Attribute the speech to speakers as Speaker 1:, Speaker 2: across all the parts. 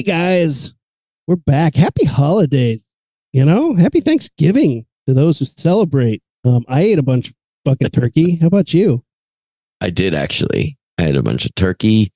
Speaker 1: Hey guys, we're back. Happy holidays. You know, happy Thanksgiving to those who celebrate. Um, I ate a bunch of fucking turkey. How about you?
Speaker 2: I did actually. I had a bunch of turkey.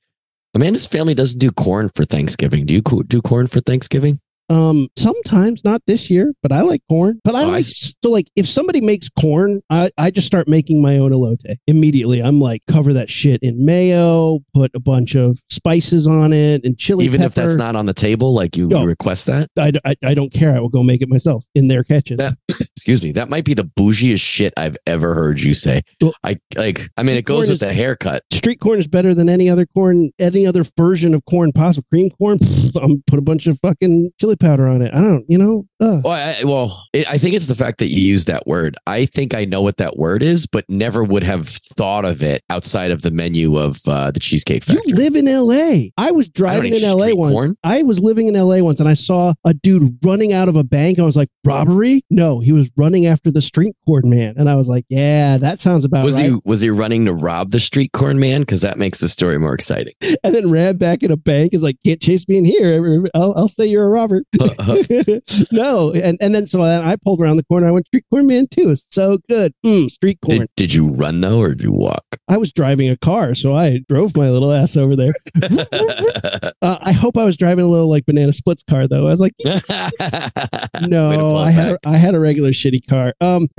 Speaker 2: Amanda's family doesn't do corn for Thanksgiving. Do you do corn for Thanksgiving?
Speaker 1: Um, sometimes not this year, but I like corn. But I
Speaker 2: Oh,
Speaker 1: like so like if somebody makes corn, I, I just start making my own elote immediately. I'm like cover that shit in mayo, put a bunch of spices on it and chili.
Speaker 2: Even if that's not on the table, like you
Speaker 1: No.
Speaker 2: request that.
Speaker 1: I, I, I don't care. I will go make it myself in their kitchen.
Speaker 2: That excuse me, that might be the bougiest shit I've ever heard you say.
Speaker 1: Well-
Speaker 2: I like. I mean, it goes with
Speaker 1: is-
Speaker 2: the haircut.
Speaker 1: Street corn is better than any other corn, any other version of corn possible. Cream corn, pfft, I'm put a bunch of fucking chili powder on it. I don't, you know. Uh,
Speaker 2: Well, I, well, it, I think it's the fact that you use that word. I think I know what that word is, but never would have thought of it outside of the menu of uh, the Cheesecake Factory.
Speaker 1: you live in L.A. I was driving
Speaker 2: eat
Speaker 1: in L.A. once.
Speaker 2: corn.
Speaker 1: I was living in L.A. once, and I saw a dude running out of a bank. I was like, robbery? No, he was running after the street corn man, and I was like, yeah, that sounds about
Speaker 2: was
Speaker 1: right.
Speaker 2: he was he running to rob the street corn man? Because that makes the story more exciting.
Speaker 1: and then ran back in a bank. Is like, can't chase me in here. I'll, I'll say you're a robber. no, and and then so then I pulled around the corner. I went street corn man too. It's so good. Mm, street corn.
Speaker 2: did, did you run though, or did you walk?
Speaker 1: I was driving a car, so I drove my little ass over there. Uh, I hope I was driving a little like banana splits car though. I was like,
Speaker 2: Way to pull
Speaker 1: no, I had
Speaker 2: back.
Speaker 1: I had a regular shitty car. Um,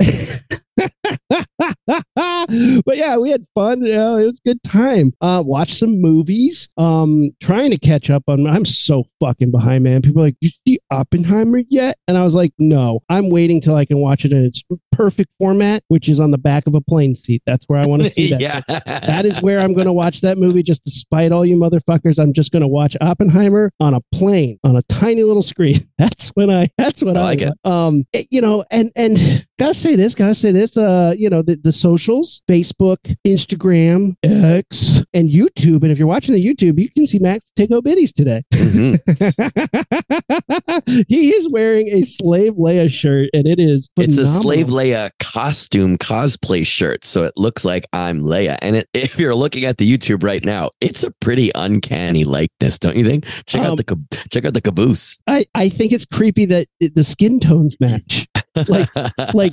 Speaker 1: but yeah, we had fun. You know, it was a good time. Uh, watch some movies. Um, trying to catch up on. I'm so fucking behind, man. People are like, you see Oppenheimer yet? And I was like, no, I'm waiting till I can watch it in its perfect format, which is on the back of a plane seat. That's where I want to see that.
Speaker 2: yeah,
Speaker 1: That is where I'm going to watch that movie. Just to spite all you motherfuckers, I'm just going to watch Oppenheimer on a plane on a tiny little screen. That's when I. That's what
Speaker 2: I
Speaker 1: I,
Speaker 2: like it.
Speaker 1: Um, you know, and and gotta say this, gotta say this. Uh, you know, the, the socials, Facebook, Instagram, X, and YouTube. And if you're watching the YouTube, you can see Max take biddies today.
Speaker 2: Mhm.
Speaker 1: he is wearing a slave Leia shirt, and it is
Speaker 2: It's a slave Leia costume cosplay shirt, so it looks like I'm Leia. And it, if you're looking at the YouTube right now, it's a pretty uncanny likeness, don't you think? Check
Speaker 1: Um,
Speaker 2: out the check out the caboose.
Speaker 1: I, I think it's creepy that it, the skin tones match. like- like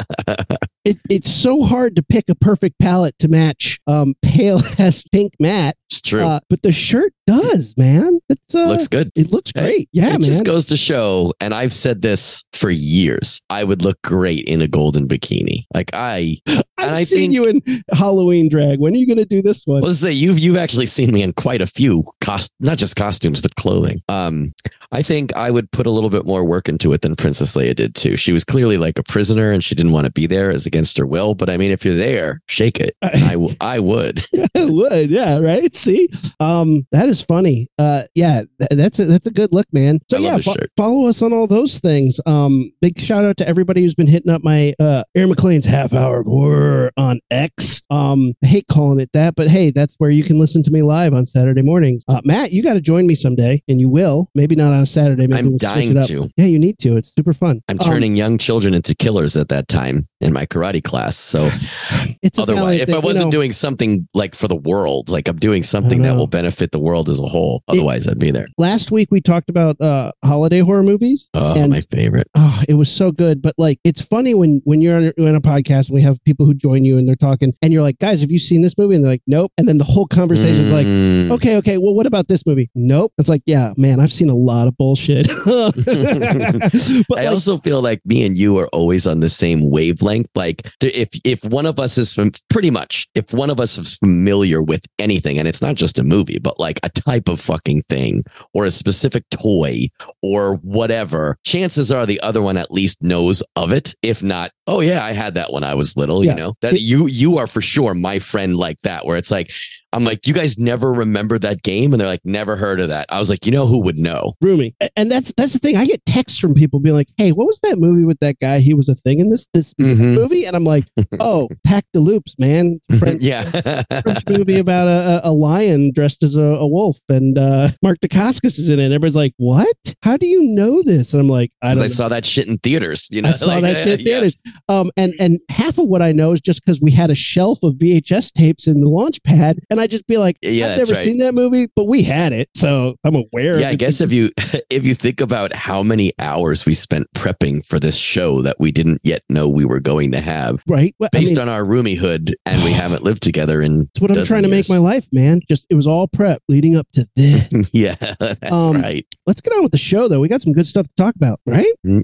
Speaker 1: it, it's so hard to pick a perfect palette to match um pale as pink matte
Speaker 2: it's true.
Speaker 1: uh, but the shirt does man It uh,
Speaker 2: looks good.
Speaker 1: it looks great yeah
Speaker 2: it
Speaker 1: man
Speaker 2: just goes to show, and I've said this for years. I would look great in a golden bikini. Like I,
Speaker 1: i've
Speaker 2: and I
Speaker 1: seen
Speaker 2: think-
Speaker 1: you in halloween drag when are you gonna do this one
Speaker 2: let's say you've you've actually seen me in quite a few cost, not just costumes but clothing. Um, I think I would put a little bit more work into it than Princess Leia did too. She was clearly like a prisoner, and she didn't want to be there as against her will. But I mean, if you're there, shake it. I, w- I would.
Speaker 1: would yeah right see um that is funny uh yeah that's a that's a good look man so
Speaker 2: I
Speaker 1: yeah fo- follow us on all those things um big shout out to everybody who's been hitting up my uh aaron mclean's half hour of horror on x um i hate calling it that but hey that's where you can listen to me live on saturday mornings uh matt you got to join me someday and you will maybe not on a saturday maybe
Speaker 2: I'm
Speaker 1: we'll
Speaker 2: dying
Speaker 1: it
Speaker 2: to.
Speaker 1: yeah you need to it's super fun
Speaker 2: I'm
Speaker 1: Um,
Speaker 2: turning young children into killers at that time in my karate class. So otherwise, if
Speaker 1: thing,
Speaker 2: I wasn't
Speaker 1: know.
Speaker 2: doing something like for the world, like I'm doing something that will benefit the world as a whole, otherwise I'd be there.
Speaker 1: last week we talked about uh holiday horror movies
Speaker 2: Oh,
Speaker 1: And-
Speaker 2: my favorite.
Speaker 1: Oh, it was so good. But like, it's funny when when you're on, a- on a podcast and we have people who join you and they're talking, and you're like, guys, have you seen this movie? And they're like, nope. And then the whole conversation is like,
Speaker 2: Mm.
Speaker 1: okay, okay, well, what about this movie? Nope. It's like, yeah, man, I've seen a lot of bullshit. but
Speaker 2: I
Speaker 1: like,
Speaker 2: also feel like me and you are always on the same wavelength. Like if if one of us is from pretty much if one of us is familiar with anything, and it's not just a movie, but like a type of fucking thing or a specific toy or whatever, chances are the other one at least knows of it. If not, oh yeah, I had that when I was little.
Speaker 1: Yeah.
Speaker 2: You know that you you are for sure my friend like that, where it's like. I'm like, you guys never remember that game? And they're like, never heard of that. I was like, you know who would know?
Speaker 1: roomy. And that's that's the thing. I get texts from people being like, "Hey, what was that movie with that guy? He was a thing in this this
Speaker 2: Mhm.
Speaker 1: movie." And I'm like, "Oh, Pacte des Loups, man. French,
Speaker 2: yeah.
Speaker 1: French movie about a, a lion dressed as a, a wolf, and uh, Mark Dacascos is in it. Everybody's like, "What? How do you know this?" And I'm like, "I don't."
Speaker 2: I saw that shit in theaters. You know,
Speaker 1: I saw
Speaker 2: Like,
Speaker 1: that shit in
Speaker 2: yeah.
Speaker 1: theaters. Um, and and half of what I know is just because we had a shelf of VHS tapes in the launch pad, and I just be like,
Speaker 2: Yeah,
Speaker 1: I've never
Speaker 2: right.
Speaker 1: seen that movie, but we had it, so I'm aware.
Speaker 2: Yeah, I guess if you if you think about how many hours we spent prepping for this show that we didn't yet know we were going to have,
Speaker 1: right. Well, I
Speaker 2: based
Speaker 1: mean,
Speaker 2: on our roomiehood, and we haven't lived together in
Speaker 1: it's what I'm trying to make my life, man. Just it was all prep leading up to this.
Speaker 2: yeah, that's
Speaker 1: Um,
Speaker 2: right.
Speaker 1: Let's get on with the show, though. We got some good stuff to talk about, right?
Speaker 2: Mm.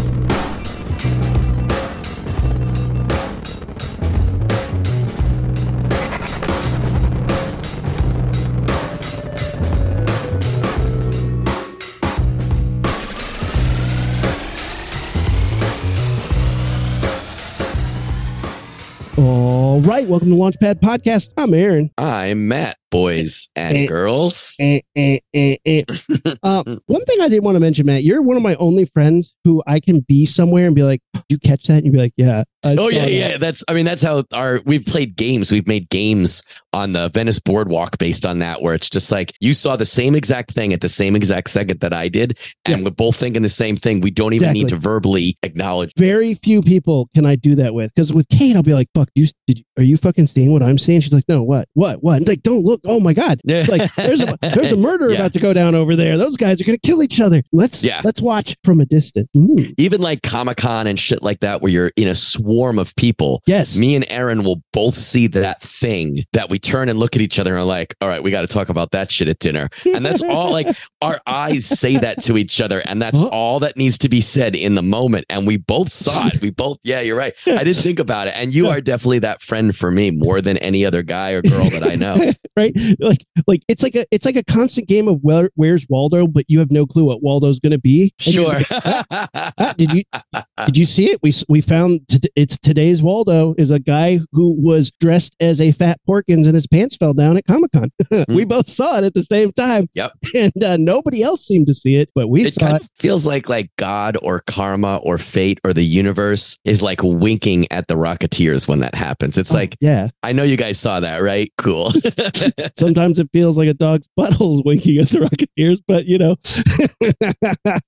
Speaker 1: Right, welcome to Launchpad Podcast. I'm Aaron.
Speaker 2: I'm Matt, boys and
Speaker 1: Eh.
Speaker 2: girls.
Speaker 1: Eh, eh, eh, eh. Uh, one thing I did want to mention, Matt, you're one of my only friends who I can be somewhere and be like, "Did you catch that?" And you'd be like, "Yeah." I
Speaker 2: Oh yeah,
Speaker 1: that."
Speaker 2: yeah. That's I mean that's how our we've played games. We've made games on the Venice Boardwalk based on that, where it's just like you saw the same exact thing at the same exact second that I did, and
Speaker 1: Yeah.
Speaker 2: we're both thinking the same thing. We don't even need to verbally acknowledge.
Speaker 1: Very few people can I do that with because with Kate, I'll be like, "Fuck, you, did you, are you fucking seeing what I'm seeing?" She's like, "No, what, what, what?" And like, "Don't look! Oh my god!"
Speaker 2: Yeah.
Speaker 1: Like, there's a there's a murder
Speaker 2: Yeah.
Speaker 1: about to go down over there. Those guys are gonna kill each other. Let's
Speaker 2: Yeah.
Speaker 1: let's watch from a distance. Ooh.
Speaker 2: even like Comic Con and shit like that, where you're in a swarm of people.
Speaker 1: Yes,
Speaker 2: Me and Aaron will both see that thing that we turn and look at each other and are like, all right, we got to talk about that shit at dinner. And that's all like our eyes say that to each other. And that's all that needs to be said in the moment. And we both saw it. We both, yeah, you're right. I didn't think about it. And you are definitely that friend for me more than any other guy or girl that I know.
Speaker 1: right? Like like it's like a it's like a constant game of where, where's Waldo, but you have no clue what Waldo's gonna be. And
Speaker 2: Sure.
Speaker 1: like, "Ah, did you did you see it? We we found t- it's today's Waldo is a guy who was dressed as a fat Porkins and his pants fell down at Comic Con. we both saw it at the same time.
Speaker 2: Yep.
Speaker 1: And uh, nobody else seemed to see it, but we
Speaker 2: it
Speaker 1: saw
Speaker 2: kind
Speaker 1: it.
Speaker 2: of feels like like God or karma or fate or the universe is like winking at the Rocketeers when that happens. It's like,
Speaker 1: yeah.
Speaker 2: I know you guys saw that, right? Cool.
Speaker 1: Sometimes it feels like a dog's butthole's winking at the Rocketeers, but you know,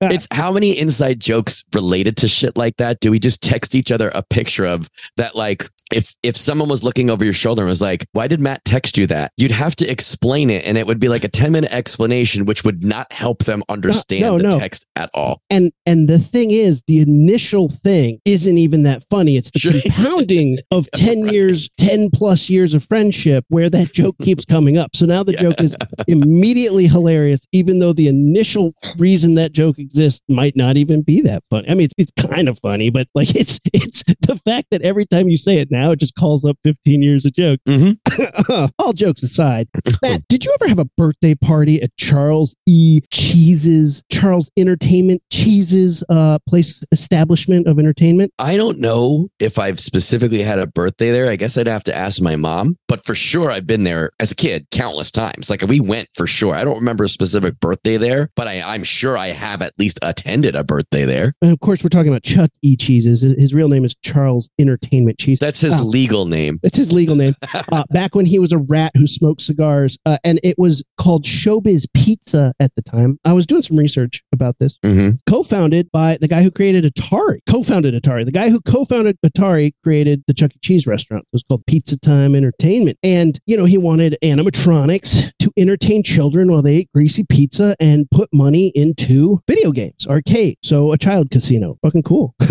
Speaker 2: it's how many inside jokes related to shit like that do we just text each other a picture of that like if if someone was looking over your shoulder and was like why did matt text you that? You'd have to explain it and it would be like a 10 minute explanation which would not help them understand
Speaker 1: no,
Speaker 2: the
Speaker 1: no.
Speaker 2: text at all.
Speaker 1: And and the thing is the initial thing isn't even that funny. It's the
Speaker 2: Sure.
Speaker 1: compounding of 10 years 10 plus years of friendship where that joke keeps coming up. So now the joke is immediately hilarious even though the initial reason that joke exists might not even be that funny. I mean it's, it's kind of funny but like it's it's the fact that every time you say it now it just calls up 15 years of joke
Speaker 2: Mhm.
Speaker 1: all jokes aside Matt, did you ever have a birthday party at Charles E. Cheese's Charles Entertainment Cheese's uh place establishment of entertainment?
Speaker 2: I don't know if I've specifically had a birthday there. I guess I'd have to ask my mom, but for sure I've been there as a kid countless times. Like we went for sure. I don't remember a specific birthday there, but I, I'm sure I have at least attended a birthday there.
Speaker 1: And of course, we're talking about Chuck E. Cheese's. His his real name is Charles Entertainment Cheese.
Speaker 2: That's his
Speaker 1: Oh.
Speaker 2: legal name.
Speaker 1: It's his legal name. Uh, back when he was a rat who smoked cigars, uh, and it was called Showbiz Pizza at the time. I was doing some research about this.
Speaker 2: hmm
Speaker 1: co-founded by the guy who created Atari. Co-founded Atari. The guy who co-founded Atari created the Chuck E. Cheese restaurant. It was called Pizza Time Entertainment. And, you know, he wanted animatronics to entertain children while they ate greasy pizza and put money into video games, arcade. So a child casino. Fucking cool.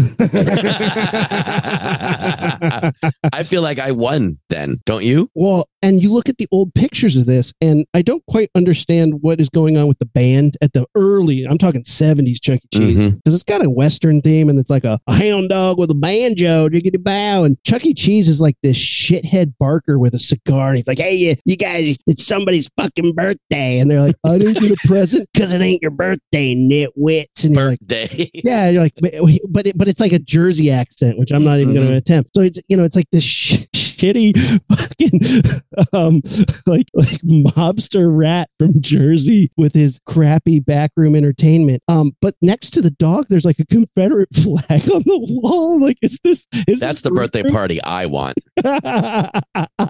Speaker 2: I feel like I won then, don't you?
Speaker 1: Well, and you look at the old pictures of this, and I don't quite understand what is going on with the band at the early, I'm talking 70s Chuck E. Cheese,
Speaker 2: mm-hmm.
Speaker 1: because it's got a Western theme and it's like a, a hound dog with a banjo, jiggity bow. And Chuck E. Cheese is like this shithead barker with a cigar. And he's like, hey, you, you guys, it's somebody's fucking birthday. And they're like, I didn't get a present because it ain't your birthday, nitwits. And you're like,
Speaker 2: Birthday.
Speaker 1: yeah, you're like, but but, it, but it's like a Jersey accent, which I'm not even going to mm-hmm. attempt. So it's you know, it's like this sh- shitty fucking um, like like mobster rat from Jersey with his crappy backroom entertainment. Um, but next to the dog, there's like a Confederate flag on the wall. Like, is this? Is
Speaker 2: That's
Speaker 1: this
Speaker 2: the birthday
Speaker 1: Green
Speaker 2: party I want.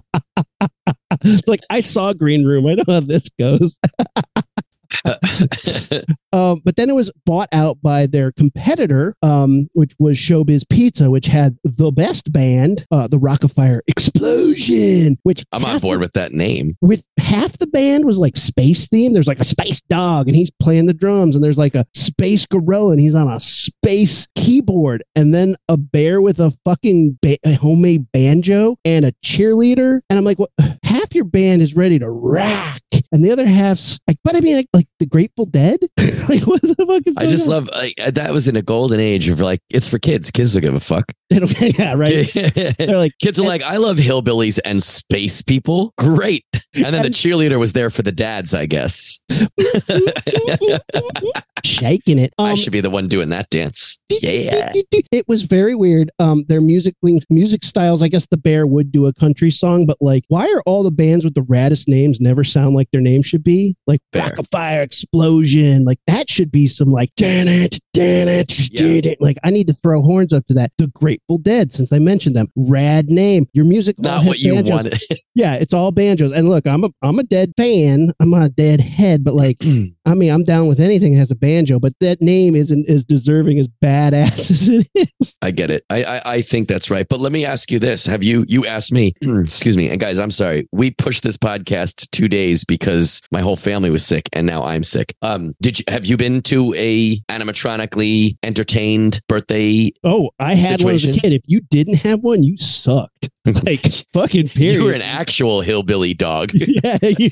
Speaker 1: Like I saw Green Room. I know how this goes. Um, but then it was bought out by their competitor, um, which was Showbiz Pizza, which had the best band, uh, the Rockafire Explosion, which
Speaker 2: I'm on board
Speaker 1: the-
Speaker 2: with that name.
Speaker 1: with half the band was like space themed. There's like a space dog and he's playing the drums, and there's like a space gorilla and he's on a space keyboard, and then a bear with a fucking ba- a homemade banjo and a cheerleader. And I'm like, what? Half your band is ready to rock, and the other half's like, but I mean, like, like the Grateful Dead. like, what the fuck is?
Speaker 2: I just
Speaker 1: on?
Speaker 2: love like, that was in a golden age of like it's for kids. Kids don't give a fuck.
Speaker 1: They don't- yeah, right. They're like,
Speaker 2: Kids are like, I love hillbillies and space people. Great. And then the cheerleader was there for the dads, I guess.
Speaker 1: shaking it.
Speaker 2: I
Speaker 1: Um,
Speaker 2: should be the one doing that dance. Yeah.
Speaker 1: It was very weird. Um, their music music styles. I guess the bear would do a country song, but like, why are all the bands with the raddest names never sound like their name should be? Like. Rock Fire Explosion. Like that should be some like Dan it, Dan it, did it. Like I need to throw horns up to that. The Grateful Dead, since I mentioned them, rad name. Your music
Speaker 2: Not what you
Speaker 1: banjos.
Speaker 2: wanted.
Speaker 1: Yeah, it's all banjos. And look, I'm a I'm a dead fan. I'm not a dead head, but like I mean, I'm down with anything that has a banjo, but that name isn't as deserving as badass as it is.
Speaker 2: I get it. I, I I think that's right. But let me ask you this: Have you you asked me? excuse me, and guys, I'm sorry. We pushed this podcast two days because my whole family was sick, and now I'm sick. Um, did you have you been to a animatronically entertained birthday?
Speaker 1: Oh, I had one as a
Speaker 2: Situation?
Speaker 1: Kid. If you didn't have one, you sucked. Like fucking period.
Speaker 2: You were an actual hillbilly dog.
Speaker 1: yeah, you,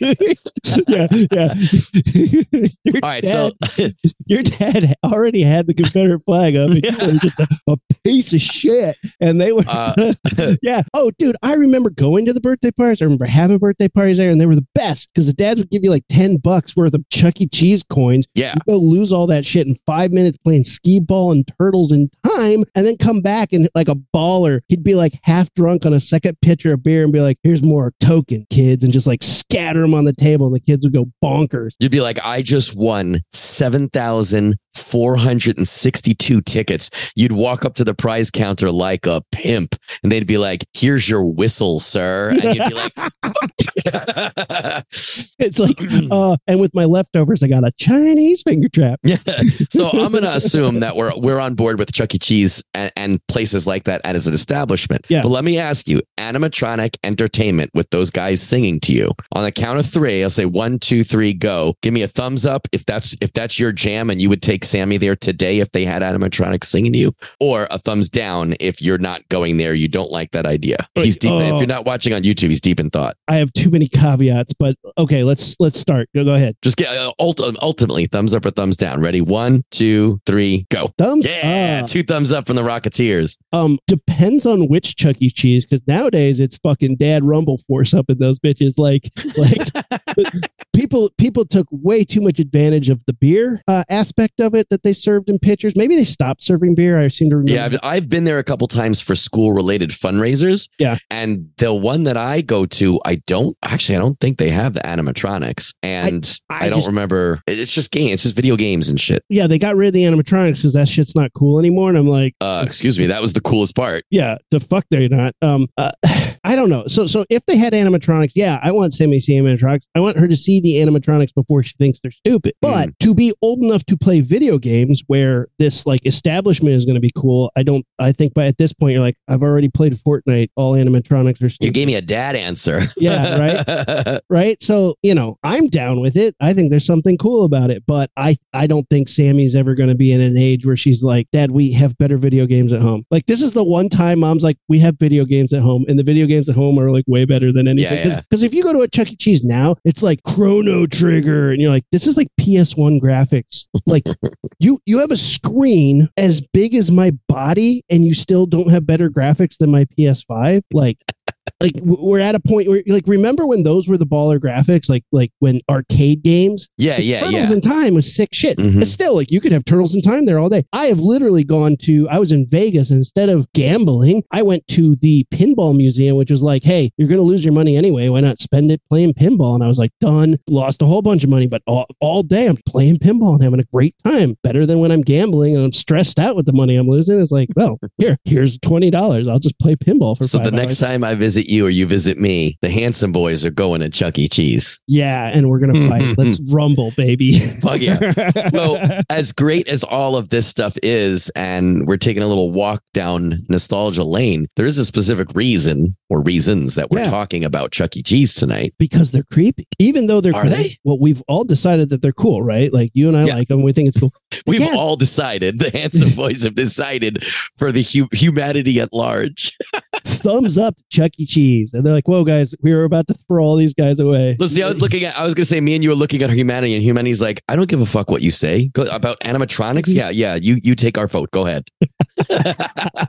Speaker 1: yeah, yeah. your,
Speaker 2: All right,
Speaker 1: dad,
Speaker 2: so
Speaker 1: your dad already had the Confederate flag up. And you were just a, a piece of shit, and they were.
Speaker 2: Uh,
Speaker 1: yeah. Oh, dude, I remember going to the birthday parties. I remember having birthday parties there, and they were the best because the dads would give you like ten bucks worth of Chuck E. Cheese coins.
Speaker 2: yeah,
Speaker 1: You go lose all that shit in five minutes playing skee ball and turtles in time, and then come back and like a baller, he'd be like half drunk on a second pitcher of beer and be like, "Here's more token, kids," and just like scatter them on the table. And the kids would go bonkers.
Speaker 2: you'd be like, I just won seven thousand four hundred and sixty-two tickets. You'd walk up to the prize counter like a pimp, and they'd be like, "Here's your whistle, sir," and you'd be like.
Speaker 1: It's like, uh, and with my leftovers, I got a Chinese finger trap.
Speaker 2: Yeah. So I'm going to assume that we're we're on board with Chuck E. Cheese and, and places like that as an establishment.
Speaker 1: Yeah.
Speaker 2: But let me ask you, animatronic entertainment with those guys singing to you on the count of three. I'll say one, two, three, go. Give me a thumbs up if that's if that's your jam and you would take Sammy there today if they had animatronics singing to you, or a thumbs down if you're not going there. You don't like that idea. He's deep.
Speaker 1: oh.
Speaker 2: If you're not watching on YouTube, he's deep in thought.
Speaker 1: I have too many caveats, but okay, let's let's start. Go, go ahead.
Speaker 2: Just get uh, ultimately thumbs up or thumbs down. Ready? One, two, three, go.
Speaker 1: Thumbs
Speaker 2: Yeah,
Speaker 1: up.
Speaker 2: two thumbs up from the Rocketeers.
Speaker 1: Um, depends on which Chuck E. Cheese, because nowadays it's fucking Dad Rumble Force up in those bitches. Like, like people people took way too much advantage of the beer uh, aspect of it that they served in pitchers. Maybe they stopped serving beer. I seem to remember.
Speaker 2: Yeah, I've, I've been there a couple times for school related fundraisers.
Speaker 1: Yeah.
Speaker 2: And the one that I go to, I don't actually, I don't think they have the animatronics. And I,
Speaker 1: I
Speaker 2: don't
Speaker 1: just-
Speaker 2: remember. It's just games, it's just video games and shit.
Speaker 1: yeah, they got rid of the animatronics because that shit's not cool anymore. And I'm like,
Speaker 2: Uh, excuse me, that was the coolest part.
Speaker 1: yeah, the fuck they're not. Um, uh, I don't know. So, so if they had animatronics, yeah, I want Sammy to see animatronics. I want her to see the animatronics before she thinks they're stupid. But mm. to be old enough to play video games where this like establishment is going to be cool, I don't. I think by at this point you're like, I've already played Fortnite. All animatronics are Stupid.
Speaker 2: You gave me a dad answer.
Speaker 1: Yeah,
Speaker 2: right.
Speaker 1: right? So, you know, I'm down with it. I think there's something cool about it, but I I don't think Sammy's ever going to be in an age where she's like, "Dad, we have better video games at home." Like this is the one time mom's like, "We have video games at home." And the video games at home are like way better than anything.
Speaker 2: Yeah, yeah.
Speaker 1: Cuz if you go to a Chuck E. Cheese now, it's like Chrono Trigger and you're like, "This is like PS1 graphics." Like you you have a screen as big as my body and you still don't have better graphics than my PS5? Like like we're at a point where like remember when those were the baller graphics like like when arcade games
Speaker 2: Yeah,
Speaker 1: Like,
Speaker 2: yeah,
Speaker 1: Turtles
Speaker 2: yeah.
Speaker 1: in Time was sick shit.
Speaker 2: Mhm.
Speaker 1: But still, like you could have Turtles in Time there all day. I have literally gone to. I was in Vegas and instead of gambling, I went to the pinball museum, which was like, hey, you're gonna lose your money anyway. Why not spend it playing pinball? And I was like, done. Lost a whole bunch of money, but all, all day I'm playing pinball and having a great time. Better than when I'm gambling and I'm stressed out with the money I'm losing. It's like, well, here, here's twenty dollars. I'll just play pinball for
Speaker 2: So
Speaker 1: five
Speaker 2: the next
Speaker 1: hours.
Speaker 2: time I visit you or you visit me, the handsome boys are going to Chuck E. Cheese.
Speaker 1: Yeah, and we're gonna fight. Let's rumble, baby.
Speaker 2: Fuck yeah. Well, as great as all of this stuff is, and we're taking a little walk down nostalgia lane, there is a specific reason or reasons that we're
Speaker 1: Yeah.
Speaker 2: talking about Chuck E. Cheese tonight.
Speaker 1: because they're creepy. Even though they're
Speaker 2: Are
Speaker 1: cool.
Speaker 2: they?
Speaker 1: Well, we've all decided that they're cool, right? Like you and I
Speaker 2: Yeah.
Speaker 1: like them. We think it's cool.
Speaker 2: We've
Speaker 1: Yeah.
Speaker 2: all decided, the handsome boys have decided for the hu- humanity at large.
Speaker 1: Thumbs up, Chuck E. Cheese. And they're like, "Whoa, guys, we were about to throw all these guys away."
Speaker 2: Let's see. I was looking at. I was gonna say, me and you were looking at humanity, and humanity's like, I don't give a fuck what you say Go, about animatronics. Yeah, yeah. You you take our vote. Go ahead.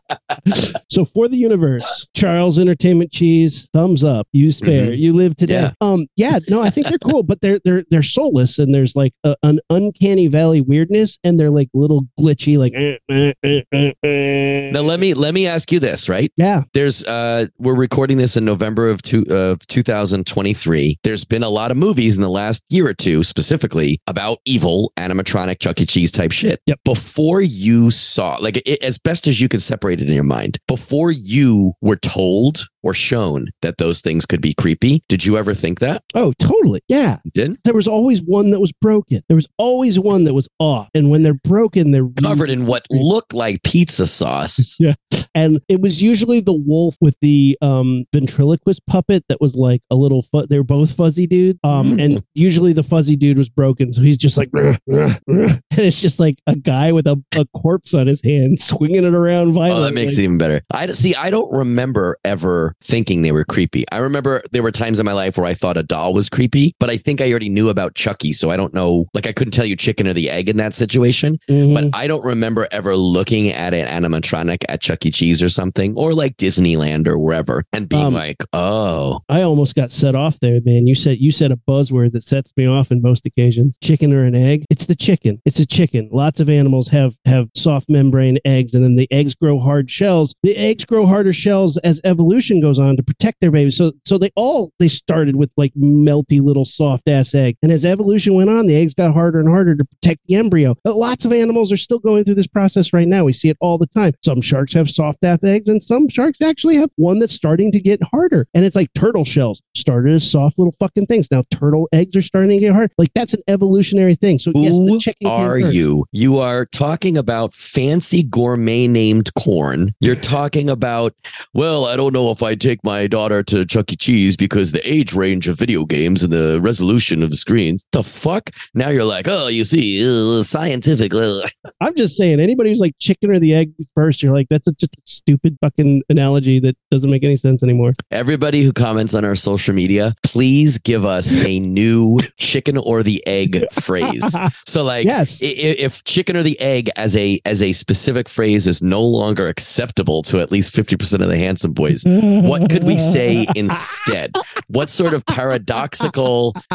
Speaker 1: So for the universe, Charles Entertainment Cheese, thumbs up. You spare.
Speaker 2: Mhm.
Speaker 1: You live today.
Speaker 2: Yeah.
Speaker 1: Um, yeah, no, I think they're cool, but they're they're they're soulless, and there's like a, an uncanny valley weirdness, and they're like little glitchy, like. eh, eh, eh.
Speaker 2: Now let me let me ask you this, right?
Speaker 1: Yeah,
Speaker 2: There's uh we're recording this in November of two of 2023. There's been a lot of movies in the last year or two specifically about evil animatronic Chuck E. Cheese type shit.
Speaker 1: Yep.
Speaker 2: Before you saw like it, as best as you can separate it in your mind, before you were told or shown that those things could be creepy, did you ever think that?
Speaker 1: Oh, totally. Yeah.
Speaker 2: You did?
Speaker 1: There was always one that was broken. There was always one that was off. And when they're broken, they're
Speaker 2: Covered in what looked like pizza sauce.
Speaker 1: Yeah. And it was usually the wolf with the um ventriloquist puppet that was like a little fu- they were both fuzzy dudes. Um and usually the fuzzy dude was broken. So he's just like "Rah, rah, rah." and it's just like a guy with a, a corpse on his hand swinging it around violently.
Speaker 2: Oh, that makes it even better. I see. I don't remember ever thinking they were creepy. I remember there were times in my life where I thought a doll was creepy, but I think I already knew about Chucky, so I don't know. Like I couldn't tell you chicken or the egg in that situation.
Speaker 1: Mhm.
Speaker 2: But I don't remember ever looking at an animatronic at Chuck E. Cheese or something, or like Disneyland or wherever, and being
Speaker 1: Um,
Speaker 2: like, "Oh,
Speaker 1: I almost got set off there, man. You said you said a buzzword that sets me off in most occasions. Chicken or an egg? It's the chicken. It's a chicken. Lots of animals have have soft membrane eggs, and then the eggs grow hard shells. The eggs grow harder shells as evolution goes on to protect their babies. So so they all they started with like melty little soft ass egg, and as evolution went on, the eggs got harder and harder to protect the embryo. But lots of animals are still going through this process right now. We see it all the time. Some sharks have soft ass eggs, and some sharks actually have one that's starting to get harder. And it's like turtle shells started as soft little fucking things. Now turtle eggs are starting to get hard. Like that's an evolutionary thing. So yes, the
Speaker 2: who are you? You are talking about fancy gourmet named corn. You're talking about, well, I don't know if I take my daughter to Chuck E. Cheese because the age range of video games and the resolution of the screens. The fuck? Now you're like, oh, you see, uh, scientific. uh."
Speaker 1: I'm just saying, anybody who's like chicken or the egg first, you're like, that's a, just a stupid fucking analogy that doesn't make any sense anymore.
Speaker 2: Everybody who comments on our social media, please give us a new chicken or the egg phrase. So, like,
Speaker 1: yes.
Speaker 2: i- i- if chicken or the egg as a as a specific phrase is no longer acceptable to at least 50% of the handsome boys what could we say instead what sort of paradoxical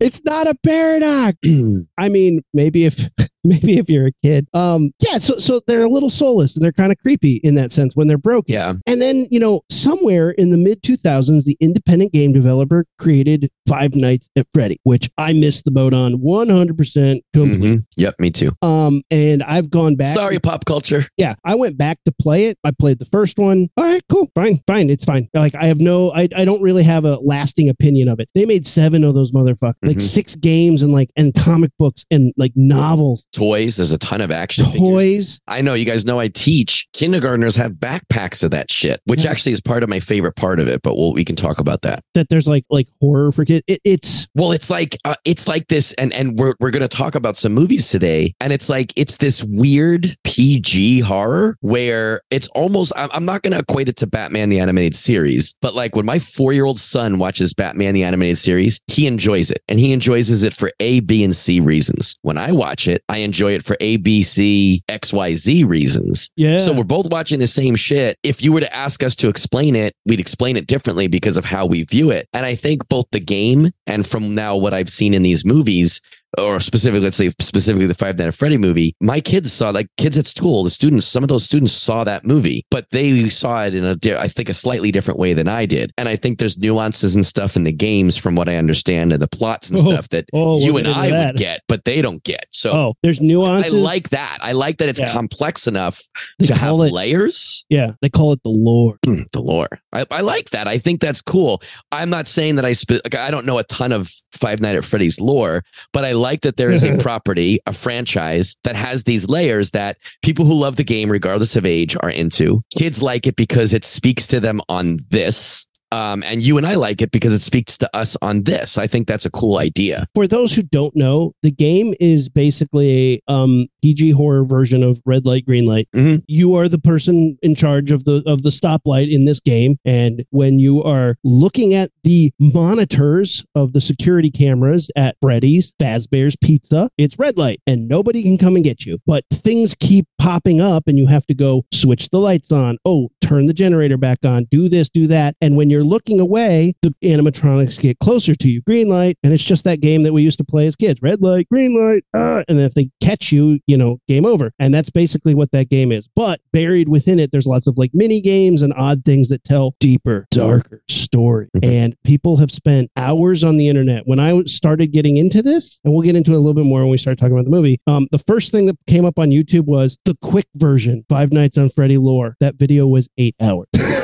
Speaker 1: it's not a paradox. I mean, maybe if maybe if you're a kid. Um yeah, so so they're a little soulless and they're kind of creepy in that sense when they're broken.
Speaker 2: yeah
Speaker 1: And then, you know, somewhere in the mid 2000s, the independent game developer created Five Nights at Freddy, which I missed the boat on 100% completely.
Speaker 2: Mhm. yep me too
Speaker 1: Um, and I've gone back.
Speaker 2: sorry pop culture
Speaker 1: Yeah, I went back to play it. I played the first one. All right, cool, fine, fine, it's fine. Like I have no, I, I don't really have a lasting opinion of it. They made seven of those motherfuckers, like
Speaker 2: Mhm.
Speaker 1: six games and like and comic books and like novels,
Speaker 2: toys there's a ton of action figures
Speaker 1: toys.
Speaker 2: I know you guys know I teach kindergartners have backpacks of that shit, which
Speaker 1: Yeah.
Speaker 2: actually is part of my favorite part of it. But we'll, we can talk about that.
Speaker 1: That there's like like horror for kids. It, it's
Speaker 2: Well, it's like uh, it's like this, and and we're we're gonna talk about some movies today, and it's like it's this weird PG horror where it's almost. I'm, I'm not gonna equate it to Batman the animated series, but like when my four year old son watches Batman the animated series, he enjoys it, and he enjoys it for A, B, and C reasons. When I watch it, I enjoy it for A, B, C, X, Y, Z reasons.
Speaker 1: Yeah.
Speaker 2: So we're both watching the same shit. If you were to ask us to explain it, we'd explain it differently because of how we view it. And I think both the game and from now what I've seen in these movies, or specifically, let's say specifically the Five Nights at Freddy movie, my kids saw like kids at school, the students, some of those students saw that movie, but they saw it in a, I think, a slightly different way than I did. And I think there's nuances and stuff in the games, from what I understand, and the plots and
Speaker 1: Oh,
Speaker 2: stuff that
Speaker 1: oh,
Speaker 2: you and I
Speaker 1: that.
Speaker 2: would get, but they don't get. So
Speaker 1: oh, there's nuances.
Speaker 2: I
Speaker 1: nuances.
Speaker 2: like that. I like that it's
Speaker 1: Yeah.
Speaker 2: complex enough
Speaker 1: They
Speaker 2: to have
Speaker 1: it-
Speaker 2: layers.
Speaker 1: Yeah, they call it the lore.
Speaker 2: Hmm, the lore. I, I like that. I think that's cool. I'm not saying that I spe- like, I don't know a ton of Five Nights at Freddy's lore, but I like that there is a property, a franchise that has these layers that people who love the game, regardless of age, are into. Kids like it because it speaks to them on this. Um, and you and I like it because it speaks to us on this. I think that's a cool idea.
Speaker 1: For those who don't know, the game is basically a um, PG horror version of Red Light, Green Light.
Speaker 2: Mhm.
Speaker 1: You are the person in charge of the of the stoplight in this game, and when you are looking at the monitors of the security cameras at Freddy's, Fazbear's Pizza, it's red light, and nobody can come and get you. But things keep popping up, and you have to go switch the lights on. Oh, turn the generator back on. Do this, do that. And when you're looking away, the animatronics get closer to you. Green light, and it's just that game that we used to play as kids. Red light, green light, ah, and then if they catch you, you know, game over. And that's basically what that game is. But buried within it, there's lots of like mini games and odd things that tell deeper, darker story.
Speaker 2: Mhm.
Speaker 1: And people have spent hours on the internet. When I started getting into this, and we'll get into it a little bit more when we start talking about the movie. Um, the first thing that came up on YouTube was the quick version, Five Nights on Freddy lore. That video was eight hours.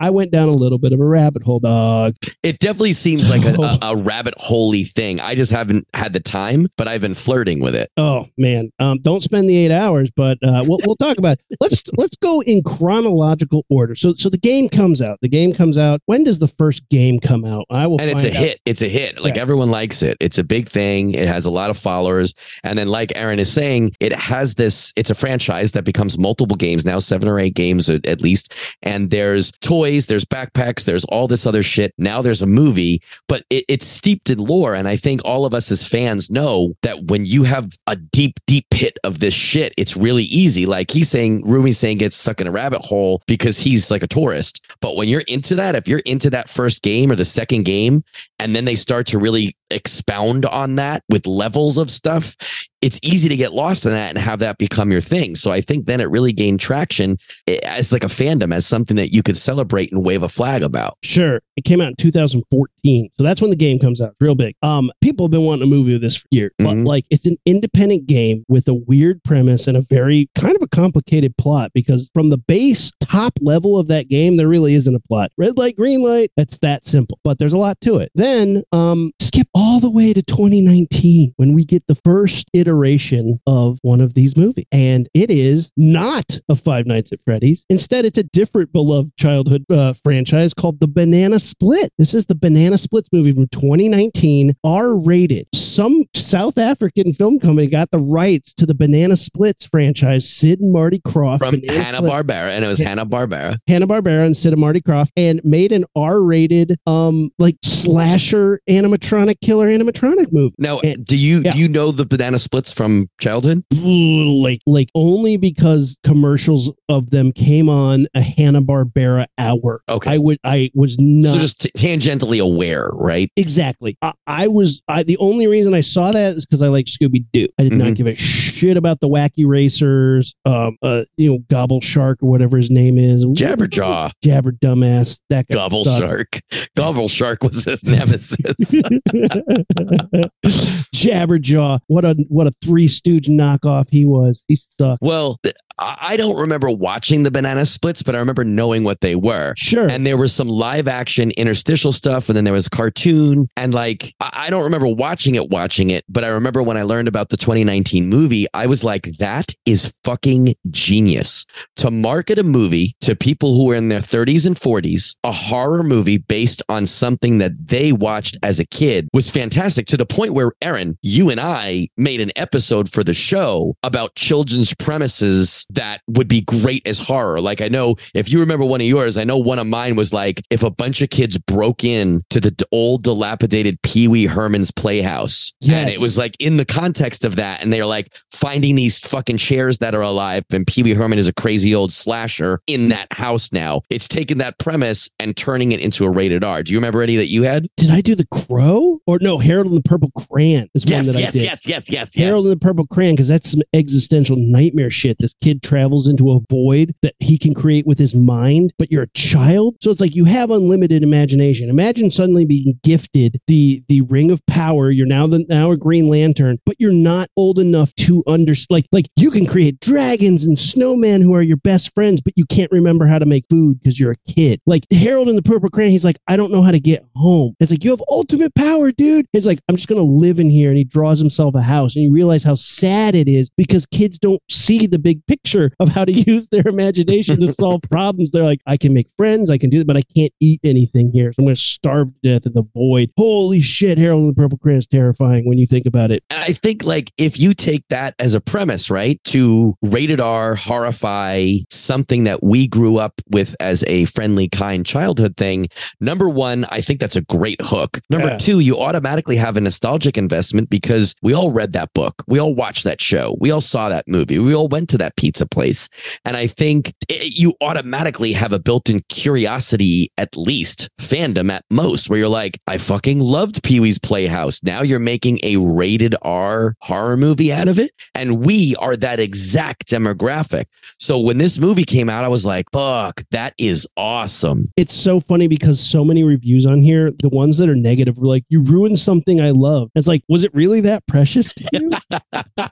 Speaker 1: I went down a little bit of a rabbit hole, dog.
Speaker 2: It definitely seems like a, a, a rabbit holey thing. I just haven't had the time, but I've been flirting with it.
Speaker 1: Oh man, um, don't spend the eight hours, but uh, we'll we'll talk about it. Let's let's go in chronological order. So so the game comes out. The game comes out. When does the first game come out? I will.
Speaker 2: and it's a
Speaker 1: out.
Speaker 2: hit. It's a hit. Like everyone likes it. It's a big thing. It has a lot of followers. And then, like Aaron is saying, it has this. It's a franchise that becomes multiple games now, seven or eight games at, at least. And there's toys, there's backpacks, there's all this other shit. Now there's a movie, but it, it's steeped in lore. And I think all of us as fans know that when you have a deep, deep pit of this shit, it's really easy. Like he's saying, Rumi's saying, gets stuck in a rabbit hole because he's like a tourist. But when you're into that, if you're into that first game or the second game, and then they start to really expound on that with levels of stuff, it's easy to get lost in that and have that become your thing. So I think then it really gained traction eh, as like a fandom, as something that you could celebrate and wave a flag about.
Speaker 1: Sure, it came out in 2014, so that's when the game comes out. Real big. Um, people have been wanting a movie of this for years, but
Speaker 2: Mhm.
Speaker 1: like it's an independent game with a weird premise and a very kind of a complicated plot because from the base top level of that game, there really isn't a plot. Red light, green light. That's that simple, but there's a lot to it. Then, um, skip all the way to 2019 when we get the first iteration of one of these movies, and it is not a Five Nights at Freddy's. Instead, it's a different beloved childhood uh, franchise called The Banana Split. This is the Banana Splits movie from 2019, R rated. Some South African film company got the rights to the Banana Splits franchise, Sid and Marty Krofft.
Speaker 2: From
Speaker 1: Banana
Speaker 2: Hanna
Speaker 1: Split-
Speaker 2: Barbera, and it was
Speaker 1: Yeah.
Speaker 2: Hanna Barbera.
Speaker 1: Hanna Barbera and Sid and Marty Krofft, and made an R-rated, um, like slasher animatronic killer animatronic movie.
Speaker 2: Now,
Speaker 1: And-
Speaker 2: do you
Speaker 1: yeah.
Speaker 2: do you know the banana splits from childhood?
Speaker 1: Like, like only because commercials of them came on a Hanna Barbera hour.
Speaker 2: Okay.
Speaker 1: I would, I was not
Speaker 2: so just t- tangentially aware, right?
Speaker 1: exactly. I, I was, I the only reason I saw that is because I like Scooby Doo. I did not
Speaker 2: Mhm.
Speaker 1: give a shit about the Wacky Racers, um, uh, you know, Gobble Shark or whatever his name is,
Speaker 2: Jabberjaw,
Speaker 1: Jabber Dumbass, that guy
Speaker 2: Gobble
Speaker 1: sucked.
Speaker 2: Shark, Gobble Shark was his nemesis.
Speaker 1: Jabberjaw. What a what a three stooge knockoff he was. He sucked.
Speaker 2: well, I don't remember watching the banana splits, but I remember knowing what they were.
Speaker 1: Sure.
Speaker 2: And there was some live action interstitial stuff, and then there was cartoon. And like, I I don't remember watching it, watching it, but I remember when I learned about the 2019 movie, I was like, that is fucking genius to market a movie to people who are in their 30s and 40s. A horror movie based on something that they watched as a kid was fantastic to the point where, Aaron, you and I made an episode for the show about children's premises that would be great as horror. Like I know if you remember one of yours, I know one of mine was like if a bunch of kids broke in to the old dilapidated Pee Wee Herman's Playhouse, and it was like in the context of that, and they're like finding these fucking chairs that are alive, and Pee Wee Herman is a crazy old slasher in that house now. It's taking that premise and turning it into a rated R. Do you remember any that you had?
Speaker 1: Did I do the Crow or no? Harold and the Purple Crayon is one
Speaker 2: Yes,
Speaker 1: that I did.
Speaker 2: yes, yes, yes, yes, Harold
Speaker 1: and the Purple Crayon, because that's some existential nightmare shit. This kid travels into a void that he can create with his mind, but you're a child. So it's like you have unlimited imagination. Imagine suddenly being gifted the the ring of power. You're now the now a Green Lantern, but you're not old enough to understand. Like like you can create dragons and snowmen who are your best friends, but you can't remember how to make food because you're a kid. Like Harold and the Purple Crayon, he's like, I don't know how to get home. It's like you have ultimate power, dude. He's like, I'm just gonna live in here, and he draws himself a house, and you realize how sad it is because kids don't see the big picture of how to use their imagination to solve problems. They're like, I can make friends, I can do that, but I can't eat anything here, so I'm gonna starve to death in the void. Holy shit, Harold and the Purple Crayon is terrifying when you think about it.
Speaker 2: And I think like if you take that as a premise, right, to rated R horrify something that we grew up with as a friendly, kind childhood thing, number one, I think that's a great hook. Number
Speaker 1: Yeah.
Speaker 2: two, you automatically have a nostalgic investment because we all read that book. We all watched that show. We all saw that movie. We all went to that pizza place. And I think it, you automatically have a built in curiosity, at least fandom at most, where you're like, I fucking loved Pee Wee's Playhouse. Now you're making a rated R horror movie out of it. And we are that exact demographic. So when this movie came out, I was like, fuck, that is awesome.
Speaker 1: It's so funny because so many reviews on here, the ones that are negative, were like, "You ruined something I love." It's like, was it really that precious to you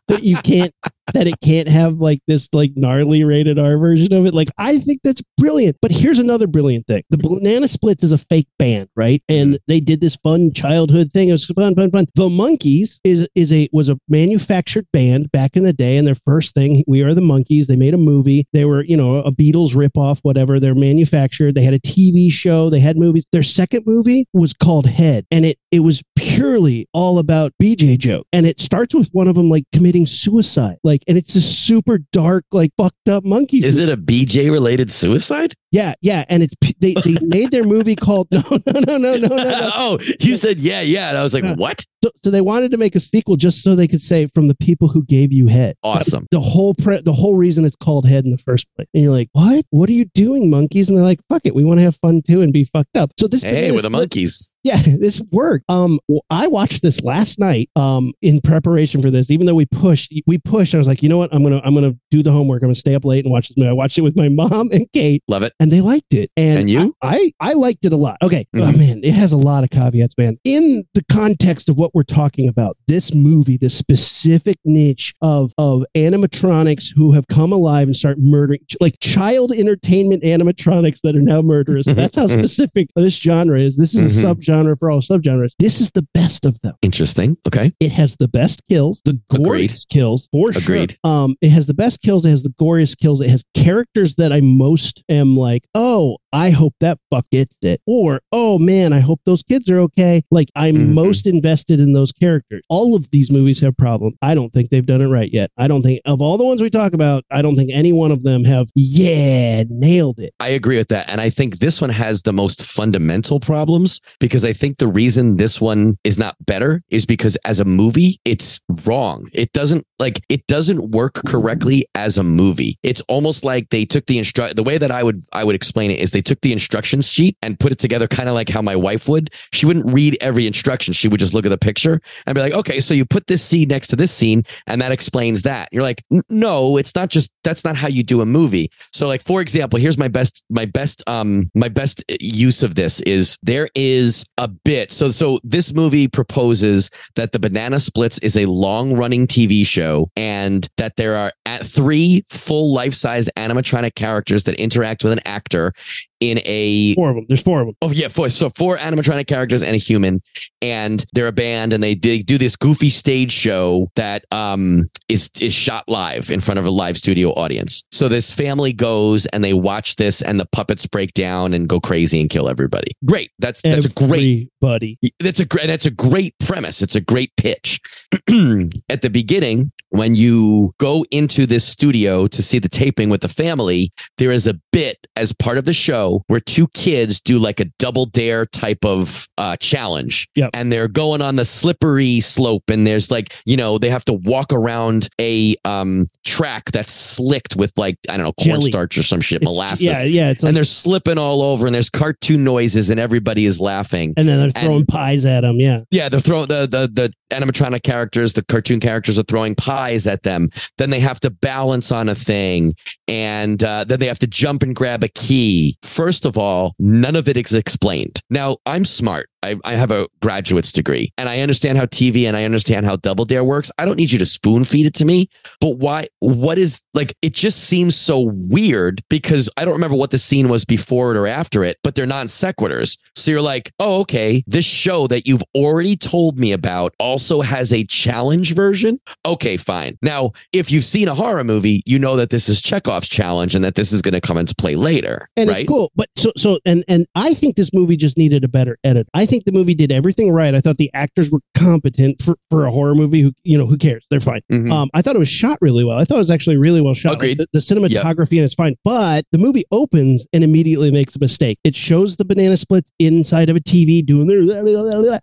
Speaker 1: that you can't that it can't have like this like gnarly rated R version of it? Like, I think that's brilliant. But here's another brilliant thing: the Banana Splits is a fake band, right? Mm-hmm. And they did this fun childhood thing. It was fun, fun, fun. The Monkees is is a was a manufactured band back in the day, and their first thing, We Are the Monkees. They made a movie. They were you know a Beatles ripoff, whatever. They're manufactured. They had a TV show. They had movies. Their second movie was called Head, and it it was purely all about BJ joke, and it starts with one of them like committing suicide, like, and it's this super dark, like fucked up monkey.
Speaker 2: Is it a BJ related suicide?
Speaker 1: Yeah, yeah, and it's they they made their movie called no no no no no no. no.
Speaker 2: oh, you said yeah, yeah. And I was like,
Speaker 1: Yeah.
Speaker 2: what?
Speaker 1: So, so they wanted to make a sequel just so they could say from the people who gave you head.
Speaker 2: Awesome.
Speaker 1: The whole pre- the whole reason it's called head in the first place. And you're like, what? What are you doing, Monkees? And they're like, fuck it, we want to have fun too and be fucked up. So this
Speaker 2: Hey, with the Monkees.
Speaker 1: yeah, this worked. Um, I watched this last night. Um, in preparation for this, even though we pushed, we pushed. I was like, you know what? I'm gonna, I'm gonna do the homework. I'm gonna stay up late and watch this movie. I watched it with my mom and Kate,
Speaker 2: Love it.
Speaker 1: And they liked it. And,
Speaker 2: And you?
Speaker 1: I, I, I liked it a lot. Okay, oh
Speaker 2: Mhm.
Speaker 1: man, it has a lot of caveats, man. In the context of what we're talking about, this movie, this specific niche of of animatronics who have come alive and start murdering, like child entertainment animatronics that are now murderous. That's how specific this genre is. This is a
Speaker 2: Mhm.
Speaker 1: subgenre for all subgenres. This is the best of them.
Speaker 2: Interesting. Okay.
Speaker 1: It has the best kills, the goriest kills for
Speaker 2: Agreed.
Speaker 1: sure. Um, it has the best kills. It has the goriest kills. It has characters that I most am like, oh, I hope that fuck gets it, or oh man, I hope those kids are okay. Like I'm
Speaker 2: Mhm.
Speaker 1: most invested in those characters. All of these movies have problems. I don't think they've done it right yet. I don't think of all the ones we talk about, I don't think any one of them have yeah nailed it.
Speaker 2: I agree with that. And I think this one has the most fundamental problems because I think the reason this one is not better is because as a movie, it's wrong. It doesn't like, it doesn't work correctly as a movie. It's almost like they took the instru, the way that I would, I would explain it is they took the instructions sheet and put it together kind of like how my wife would. She wouldn't read every instruction. She would just look at the picture and be like, okay, so you put this scene next to this scene and that explains that. You're like, no, it's not just, that's not how you do a movie. So like, for example, here's my best, my best, um, my best use of this is there is a bit. So, so this movie proposes that the banana splits is a long running TV show and that there are at three full life size animatronic characters that interact with an actor in a
Speaker 1: Four of them. There's four of them.
Speaker 2: Oh yeah, four. So four animatronic characters and a human, and they're a band, and they, they do this goofy stage show that um is is shot live in front of a live studio audience. So this family goes and they watch this, and the puppets break down and go crazy and kill everybody. Great. That's that's a great
Speaker 1: buddy.
Speaker 2: That's a great. That's a great premise. It's a great pitch. At the beginning, when you go into this studio to see the taping with the family, there is a bit as part of the show where two kids do like a double dare type of uh, challenge.
Speaker 1: Yep.
Speaker 2: And they're going on the slippery slope, and there's like you know they have to walk around a um, track that's slicked with like I don't know cornstarch or some shit,
Speaker 1: It's-
Speaker 2: molasses.
Speaker 1: Yeah, yeah. Like,
Speaker 2: and they're slipping all over, and there's cartoon noises, and everybody is laughing.
Speaker 1: and then they're
Speaker 2: and-
Speaker 1: throwing pies at them. Yeah.
Speaker 2: Yeah, they're throwing the, the the animatronic characters, the cartoon characters are throwing pies at them. Then they have to balance on a thing, and uh, then they have to jump and grab a key. First of all, none of it is explained. Now, I'm smart. I, I have a graduate's degree, and I understand how TV and I understand how Double Dare works. I don't need you to spoon feed it to me. But why? What is like? It just seems so weird because I don't remember what the scene was before it or after it, but they're non sequiturs. So you're like, oh, okay, this show that you've already told me about also has a challenge version. Okay, fine. Now, if you've seen a horror movie, you know that this is Chekhov's challenge and that this is going to come into play later,
Speaker 1: and
Speaker 2: right?
Speaker 1: it's cool. But so so and and I think this movie just needed a better edit. I think the movie did everything right. I thought the actors were competent for for a horror movie. Who you know who cares? They're fine.
Speaker 2: Mhm.
Speaker 1: Um, I thought it was shot really well. I thought it was actually really well shot. Like, the, the cinematography and it's fine, but the movie opens and immediately makes a mistake. It shows the banana splits inside of a TV doing their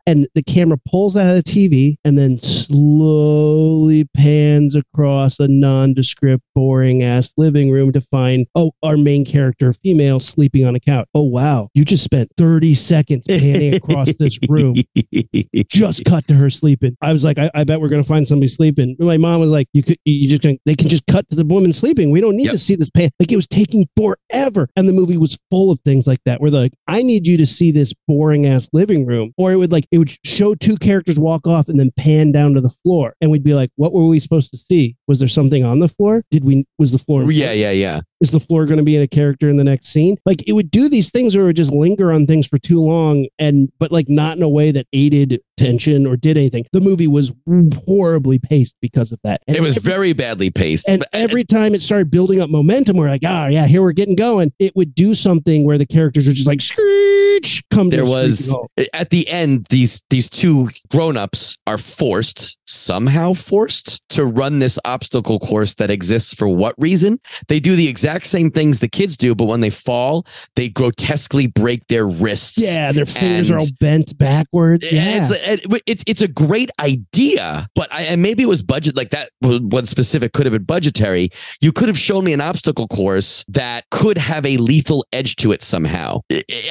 Speaker 1: and the camera pulls out of the TV and then slowly pans across a nondescript, boring ass living room to find oh our main character, female, sleeping on a couch. Oh wow, you just spent thirty seconds panning across this room just cut to her sleeping. I was like, I, I bet we're gonna find somebody sleeping. My mom was like, you could, you just can, they can just cut to the woman sleeping. We don't need
Speaker 2: Yep.
Speaker 1: to see this pan. Like it was taking forever, and the movie was full of things like that. Where they're like, I need you to see this boring ass living room, or it would like it would show two characters walk off and then pan down to the floor, and we'd be like, what were we supposed to see? Was there something on the floor? Did we? Was the floor?
Speaker 2: yeah, yeah, yeah.
Speaker 1: is the floor going to be in a character in the next scene? Like it would do these things or it would just linger on things for too long and but like not in a way that aided tension or did anything. The movie was horribly paced because of that. And
Speaker 2: It was
Speaker 1: every,
Speaker 2: very badly paced.
Speaker 1: and every time it started building up momentum, we're like, ah, yeah, here we're getting going. It would do something where the characters are just like come
Speaker 2: there was at the end these these two grown-ups are forced somehow forced to run this obstacle course that exists for what reason they do the exact same things the kids do but when they fall they grotesquely break their wrists
Speaker 1: Yeah, their fingers are all bent backwards. Yeah.
Speaker 2: It's, it- it's it's a great idea, but I, and maybe it was budget like that. One specific could have been budgetary. You could have shown me an obstacle course that could have a lethal edge to it somehow.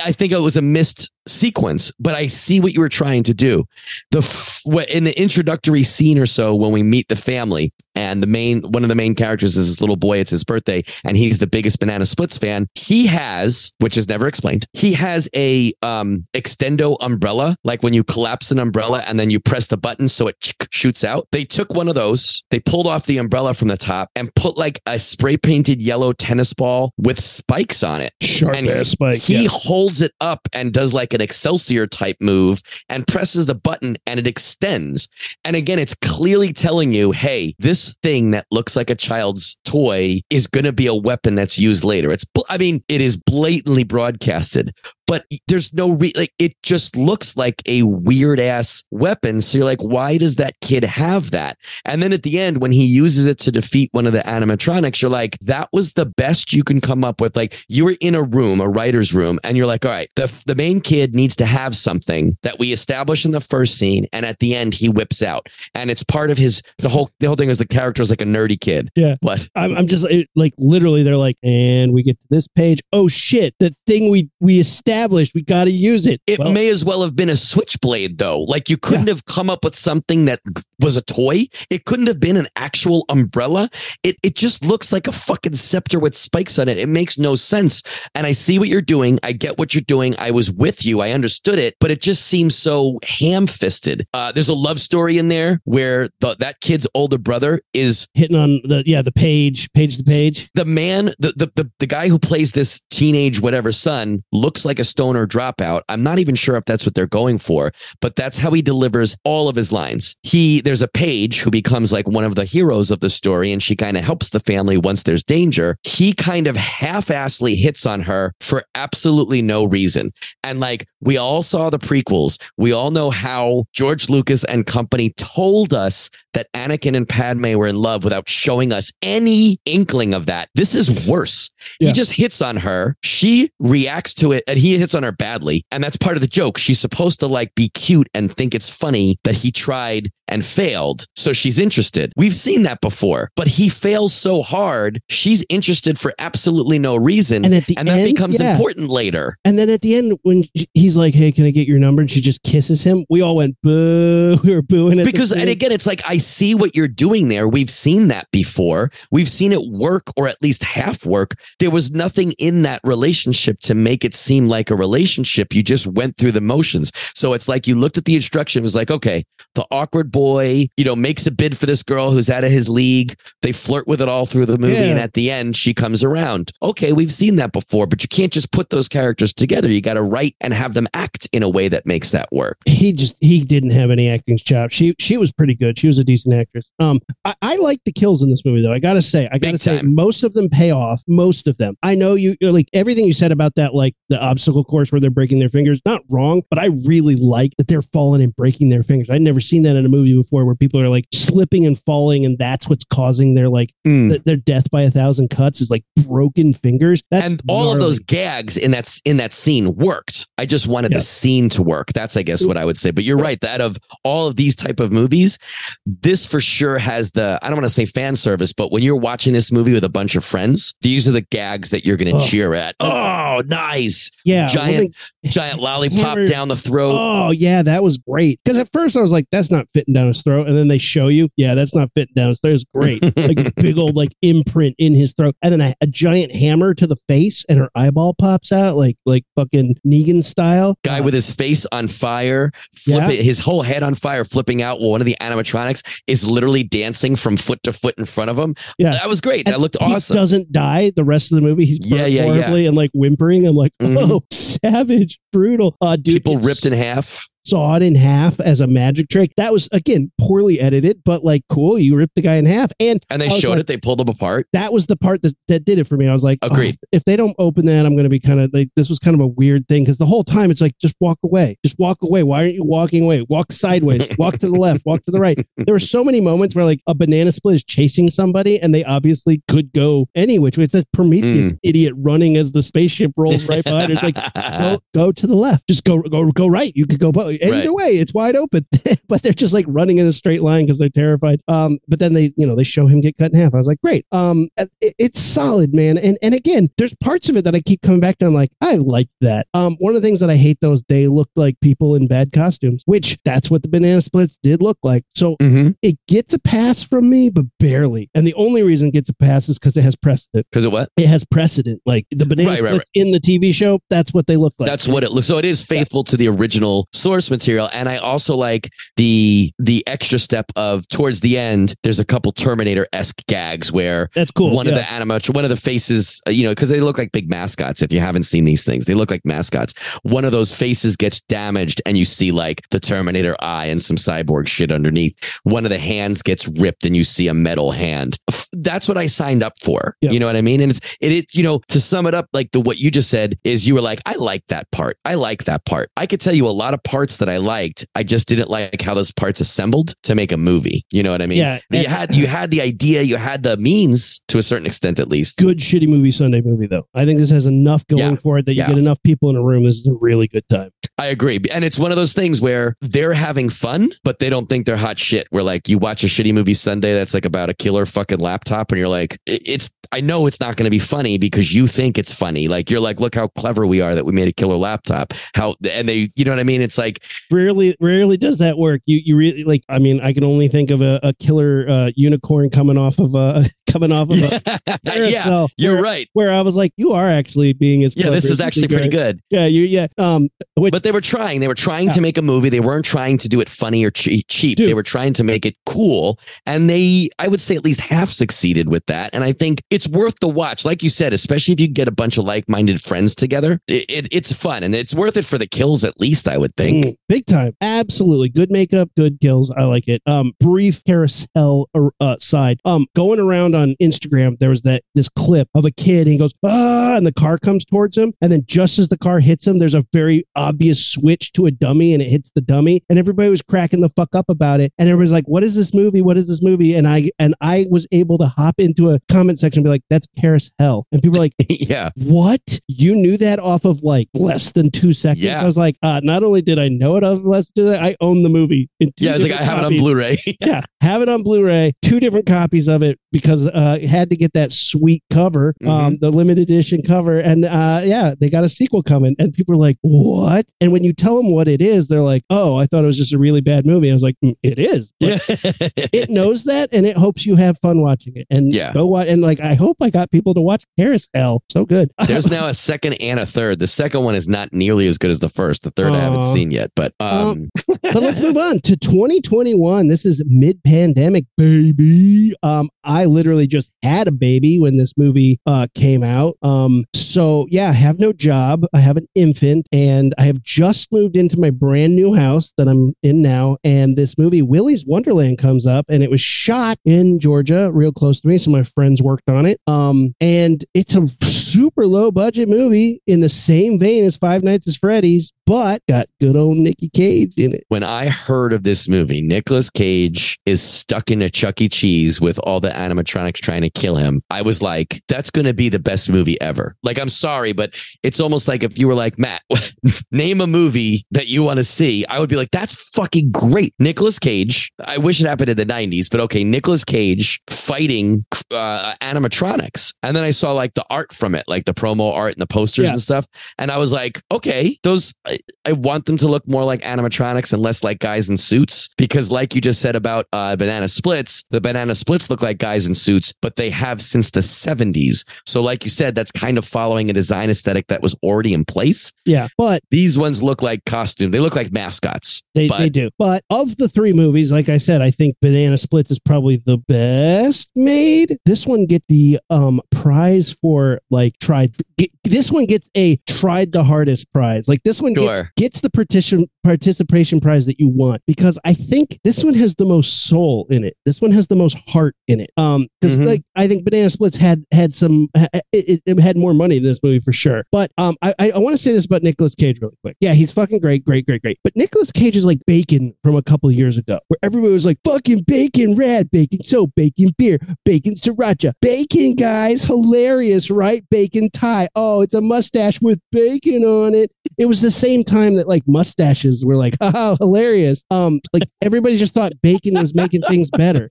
Speaker 2: I think it was a missed sequence, but I see what you were trying to do. The f- what- in the introductory scene or so when we meet the family and the main one of the main characters is this little boy. It's his birthday, and he's the biggest Banana Splits fan. He has, which is never explained, he has a um extendo umbrella, like when you collapse an umbrella and then you press the button so it shoots out. They took one of those, they pulled off the umbrella from the top and put like a spray painted yellow tennis ball with spikes on it
Speaker 1: Sharp
Speaker 2: and
Speaker 1: ass spike.
Speaker 2: he
Speaker 1: yeah.
Speaker 2: holds it up and does like an Excelsior type move and presses the button and it extends. And again, it's clearly telling you, hey, this thing that looks like a child's toy is going to be a weapon that's used later. It's, I mean, it is blatantly broadcasted, but there's no re- like it just looks like a weird ass weapon. So you're like, why does that kid have that? And then at the end, when he uses it to defeat one of the animatronics, you're like, that was the best you can come up with. Like you were in a room, a writer's room, and you're like, all right, the, the main kid needs to have something that we establish in the first scene. And at the end, he whips out. And it's part of his, the whole, the whole thing is the character is like a nerdy kid.
Speaker 1: Yeah.
Speaker 2: But
Speaker 1: I'm, I'm just it, like literally they're like and we get to this page oh shit the thing we we established we got to use it
Speaker 2: It
Speaker 1: Well,
Speaker 2: may as well have been a switchblade, though. Like you couldn't have come up with something that was a toy. It couldn't have been an actual umbrella. It it just looks like a fucking scepter with spikes on it. It makes no sense. And I see what you're doing. I get what you're doing. I was with you. I understood it, but it just seems so ham fisted. Uh, there's a love story in there where the, that kid's older brother is
Speaker 1: hitting on the yeah the page page to page
Speaker 2: the man, the, the the the guy who plays this teenage whatever son looks like a stoner dropout. I'm not even sure if that's what they're going for, but that's how he delivers all of his lines. He there's a page who becomes like one of the heroes of the story, and she kind of helps the family once there's danger. He kind of half-assly hits on her for absolutely no reason. And like we all saw the prequels, we all know how George Lucas and company told us that Anakin and Padme were in love without showing us any inkling of that. This is worse.
Speaker 1: Yeah.
Speaker 2: He just hits on her. She reacts to it and he hits on her badly. And that's part of the joke. She's supposed to like be cute and think it's funny that he tried and failed. So she's interested. We've seen that before, but he fails so hard. She's interested for absolutely no reason.
Speaker 1: And at the
Speaker 2: that
Speaker 1: end,
Speaker 2: becomes
Speaker 1: yeah.
Speaker 2: important later.
Speaker 1: And then at the end, when he's like, "Hey, can I get your number?" and she just kisses him, we all went boo. We were booing
Speaker 2: Because, and again, it's like, I see what you're doing there. We've seen that before. We've seen it work or at least half work. There was nothing in that relationship to make it seem like a relationship. You just went through the motions. So it's like you looked at the instruction, it was like, okay, the awkward boy, you know, makes a bid for this girl who's out of his league. They flirt with it all through the movie.
Speaker 1: Yeah.
Speaker 2: And at the end, she comes around. Okay, we've seen that before, but you can't just put those characters together. You got to write and have them act in a way that makes that work.
Speaker 1: he just he didn't have any acting chops. She she was pretty good. She was a decent actress. Um, I, I like the kills in this movie though. I gotta say, I gotta
Speaker 2: Big
Speaker 1: say,
Speaker 2: time.
Speaker 1: most of them pay off. Most of them. I know you like everything you said about that, like the obstacle course where they're breaking their fingers. Not wrong, but I really like that they're falling and breaking their fingers. I'd never seen that in a movie before, where people are like slipping and falling, and that's what's causing their like
Speaker 2: Mm.
Speaker 1: th- their death by a thousand cuts is like broken fingers. That's
Speaker 2: and all of those gags in that in that scene worked. I just wanted
Speaker 1: Yeah.
Speaker 2: the scene to work. That's I guess what I would say. But you're right. That of all of these type of movies, this for sure has the I don't want to say fan service, but when you're watching this movie with a bunch of friends, these are the gags that you're going to
Speaker 1: Oh.
Speaker 2: cheer at. Oh, nice!
Speaker 1: yeah
Speaker 2: giant-
Speaker 1: when
Speaker 2: Giant lollipop
Speaker 1: Hammer-
Speaker 2: down the throat.
Speaker 1: Oh yeah, that was great. Because at first I was like, "That's not fitting down his throat," and then they show you, "Yeah, that's not fitting down his throat." It's great, like a big old like imprint in his throat, and then a, a giant hammer to the face, and her eyeball pops out like like fucking Negan style.
Speaker 2: Guy
Speaker 1: Uh,
Speaker 2: with his face on fire, flipping his whole head on fire, flipping out. While one of the animatronics is literally dancing from foot to foot in front of him.
Speaker 1: Yeah.
Speaker 2: that was great.
Speaker 1: and
Speaker 2: That looked awesome.
Speaker 1: Doesn't die the rest of the movie. He's
Speaker 2: Yeah, yeah, yeah.
Speaker 1: and like whimpering. I'm like,
Speaker 2: Mhm.
Speaker 1: oh, savage, brutal. Uh, dude,
Speaker 2: People ripped in half.
Speaker 1: Sawed in half as a magic trick. That was again poorly edited, but like cool. You ripped the guy in half, and
Speaker 2: And they showed
Speaker 1: like,
Speaker 2: it. They pulled them apart.
Speaker 1: that was the part that, that did it for me. I was like, oh,
Speaker 2: Agreed.
Speaker 1: if they don't open that, I'm going to be kind of like, this was kind of a weird thing because the whole time it's like, just walk away, just walk away. Why aren't you walking away? Walk sideways, walk to the left, walk to the right. There were so many moments where like a banana split is chasing somebody and they obviously could go any which way. It's a Prometheus hmm. idiot running as the spaceship rolls right behind. her. It's like, go, go to the left, just go, go, go right. You could go both. Either
Speaker 2: Right.
Speaker 1: way, it's wide open, but they're just like running in a straight line because they're terrified. Um, but then they, you know, they show him get cut in half. I was like, great. Um, it- it's solid, man. And and again, there's parts of it that I keep coming back to. I'm like, I like that. Um, one of the things that I hate though is they look like people in bad costumes, which that's what the banana splits did look like. So
Speaker 2: Mm-hmm.
Speaker 1: it gets a pass from me, but barely. And the only reason it gets a pass is because it has precedent.
Speaker 2: Because of what?
Speaker 1: It has precedent. Like the banana
Speaker 2: Right, right,
Speaker 1: splits in the TV show, that's what they look like.
Speaker 2: That's what it looks. So it is faithful to the original source material, and I also like the the extra step of towards the end. There's a couple Terminator esque gags where
Speaker 1: that's cool.
Speaker 2: one
Speaker 1: yeah.
Speaker 2: of the animat, one of the faces, uh, you know, because they look like big mascots. If you haven't seen these things, they look like mascots. One of those faces gets damaged, and you see like the Terminator eye and some cyborg shit underneath. One of the hands gets ripped, and you see a metal hand. That's what I signed up for. You know what I mean? And it's it, it, you know, to sum it up, like the what you just said is you were like, I like that part. I like that part. I could tell you a lot of parts that I liked. I just didn't like how those parts assembled to make a movie. You know what I mean?
Speaker 1: Yeah,
Speaker 2: You had you had the idea, you had the means to a certain extent, at least.
Speaker 1: good shitty movie Sunday movie though. I think this has enough going
Speaker 2: Yeah.
Speaker 1: for it that you
Speaker 2: Yeah.
Speaker 1: get enough people in a room. This is a really good time.
Speaker 2: I agree. And it's one of those things where they're having fun, but they don't think they're hot shit. Where like you watch a shitty movie Sunday that's like about a killer fucking laptop and you're like, it's, I know it's not going to be funny because you think it's funny. Like you're like, look how clever we are that we made a killer laptop. How, and they, you know what I mean? It's like,
Speaker 1: Rarely, rarely does that work. You, you really like. I mean, I can only think of a, a killer uh, unicorn coming off of a coming off of a
Speaker 2: yeah, you're
Speaker 1: where,
Speaker 2: right.
Speaker 1: where I was like, you are actually being as
Speaker 2: Yeah, this is actually pretty good.
Speaker 1: Yeah, you yeah. Um, which
Speaker 2: But they were trying. They were trying
Speaker 1: Yeah.
Speaker 2: to make a movie. They weren't trying to do it funny or che- cheap.
Speaker 1: Dude.
Speaker 2: They were trying to make it cool. And they, I would say, at least half succeeded with that. And I think it's worth the watch. Like you said, especially if you get a bunch of like minded friends together, it, it, it's fun and it's worth it for the kills, at least, I would think.
Speaker 1: Mm, big time. Absolutely. Good makeup, good kills. I like it. Um, brief carousel uh, side. Um, going around on Instagram, there was that this clip of a kid and he goes, ah, and the car comes towards him. And then just as the car hits him, there's a very obvious switch to a dummy and it hits the dummy. And everybody was cracking the fuck up about it. And everybody's like, what is this movie? What is this movie? And I and I was able to hop into a comment section and be like, that's Karis Hell. And people were like,
Speaker 2: yeah.
Speaker 1: what? You knew that off of like less than two seconds?
Speaker 2: Yeah.
Speaker 1: I was like, uh, not only did I know it off of less than I own the movie.
Speaker 2: Yeah. It's like, I have it on. Blu ray.
Speaker 1: Yeah, have it on Blu-ray. Two different copies of it because uh, had to get that sweet cover,
Speaker 2: Mm-hmm.
Speaker 1: um, the limited edition cover, and uh, yeah, they got a sequel coming. And people are like, "What?" And when you tell them what it is, they're like, "Oh, I thought it was just a really bad movie." I was like, "Mm, "It is." But it knows that and it hopes you have fun watching it and
Speaker 2: Yeah.
Speaker 1: go watch and like i hope i got people to watch carousel so good
Speaker 2: There's now a second and a third. The second one is not nearly as good as the first. The third I haven't seen yet, but um,
Speaker 1: but let's move on to 2021 this is mid-pandemic baby. Um i literally just had a baby when this movie uh came out. Um so yeah i have no job. I have an infant and i have just moved into my brand new house that i'm in now. And this movie Willy's wonderland comes up and it was shot in georgia real close to me. So my friends worked on it. Um and it's a super low budget movie in the same vein as five nights at freddy's but got good old Nicky Cage in it.
Speaker 2: when I heard of this movie, Nicolas Cage is stuck in a Chuck E. Cheese with all the animatronics trying to kill him. I was like, that's going to be the best movie ever. Like, I'm sorry, but it's almost like if you were like, Matt, name a movie that you want to see, I would be like, that's fucking great. Nicolas Cage, I wish it happened in the 90s, but okay, Nicolas Cage fighting uh, animatronics. And then I saw like the art from it, like the promo art and the posters
Speaker 1: Yeah.
Speaker 2: and stuff. And I was like, okay, those, I, I want them to look more like animatronics and less like guys in suits because, like you just said about uh, Banana Splits, the Banana Splits look like guys in suits, but they have since the 70s. So, like you said, that's kind of following a design aesthetic that was already in place.
Speaker 1: Yeah, but
Speaker 2: These ones look like costume. They look like mascots.
Speaker 1: they,
Speaker 2: But-
Speaker 1: they do. But of the three movies, like I said, I think Banana Splits is probably the best made. This one get the um prize for like tried. Get, this one gets a tried the hardest prize. Like this one gets,
Speaker 2: Sure.
Speaker 1: gets the partition participation prize that you want because I think this one has the most soul in it. This one has the most heart in it. Um, because
Speaker 2: Mhm.
Speaker 1: like I think Banana Splits had had some it, it, it had more money than this movie for sure. But um, I I, I want to say this about Nicolas Cage really quick. Yeah, he's fucking great, great, great, great. But Nicolas Cage is like bacon from a couple years ago, where everybody was like fucking bacon, rad bacon, so bacon beer, bacon sriracha, bacon guys, hilarious, right? Bacon tie. Oh, it's a mustache with bacon on it. It was the same time that like mustaches were like, oh, hilarious. Um, like everybody just thought bacon was making things better.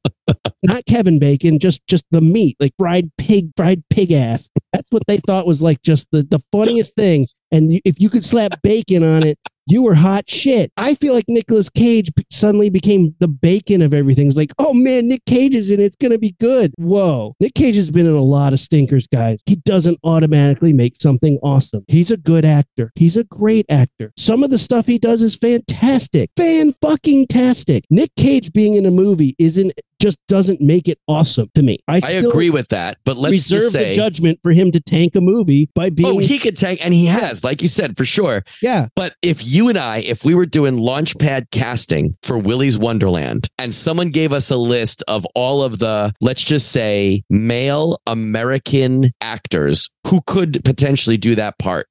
Speaker 1: Not Kevin Bacon, just just the meat, like fried pig, fried pig ass. That's what they thought was like just the, the funniest thing. And if you could slap bacon on it, you were hot shit. I feel like Nicolas Cage suddenly became the bacon of everything. It's like, oh man, Nick Cage is in it. It's going to be good. Whoa. Nick Cage has been in a lot of stinkers, guys. He doesn't automatically make something awesome. He's a good actor. He's a great actor. Some of the stuff he does is fantastic. Fan fucking tastic. Nick Cage being in a movie isn't just doesn't make it awesome to me. I,
Speaker 2: I agree with that, but let's
Speaker 1: reserve
Speaker 2: just
Speaker 1: the judgment for him to tank a movie by oh, being
Speaker 2: Oh, he could tank, and he has, like you said, for sure.
Speaker 1: yeah.
Speaker 2: But if you and I, if we were doing launchpad casting for Willy's Wonderland and someone gave us a list of all of the, let's just say, male American actors who could potentially do that part,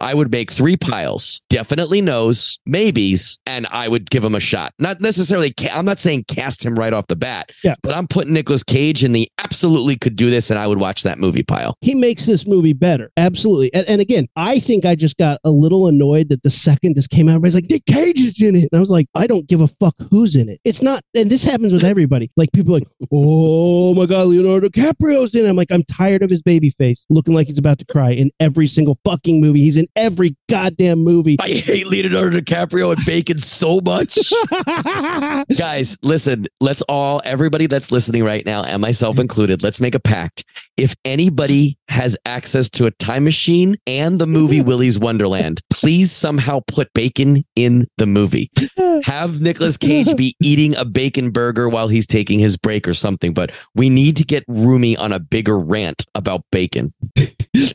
Speaker 2: I would make three piles, definitely knows, maybes, and I would give him a shot. Not necessarily, ca- I'm not saying cast him right off the bat,
Speaker 1: Yeah.
Speaker 2: but I'm putting Nicolas Cage in the absolutely could do this, and I would watch that movie pile.
Speaker 1: he makes this movie better. Absolutely. And, and again, I think I just got a little annoyed that the second this came out, everybody's like, Nick Cage is in it. And I was like, I don't give a fuck who's in it. It's not, and this happens with everybody. Like people are like, oh my God, Leonardo DiCaprio's in it. I'm like, I'm tired of his baby face looking like he's about to cry in every single fucking movie. He's in every goddamn movie.
Speaker 2: I hate Leonardo DiCaprio and bacon so much. Guys, listen, let's all, everybody that's listening right now, and myself included, let's make a pact. If anybody has access to a time machine and the movie Willy's Wonderland, please somehow put bacon in the movie. Have Nicolas Cage be eating a bacon burger while he's taking his break or something, but we need to get Roomy on a bigger rant about bacon.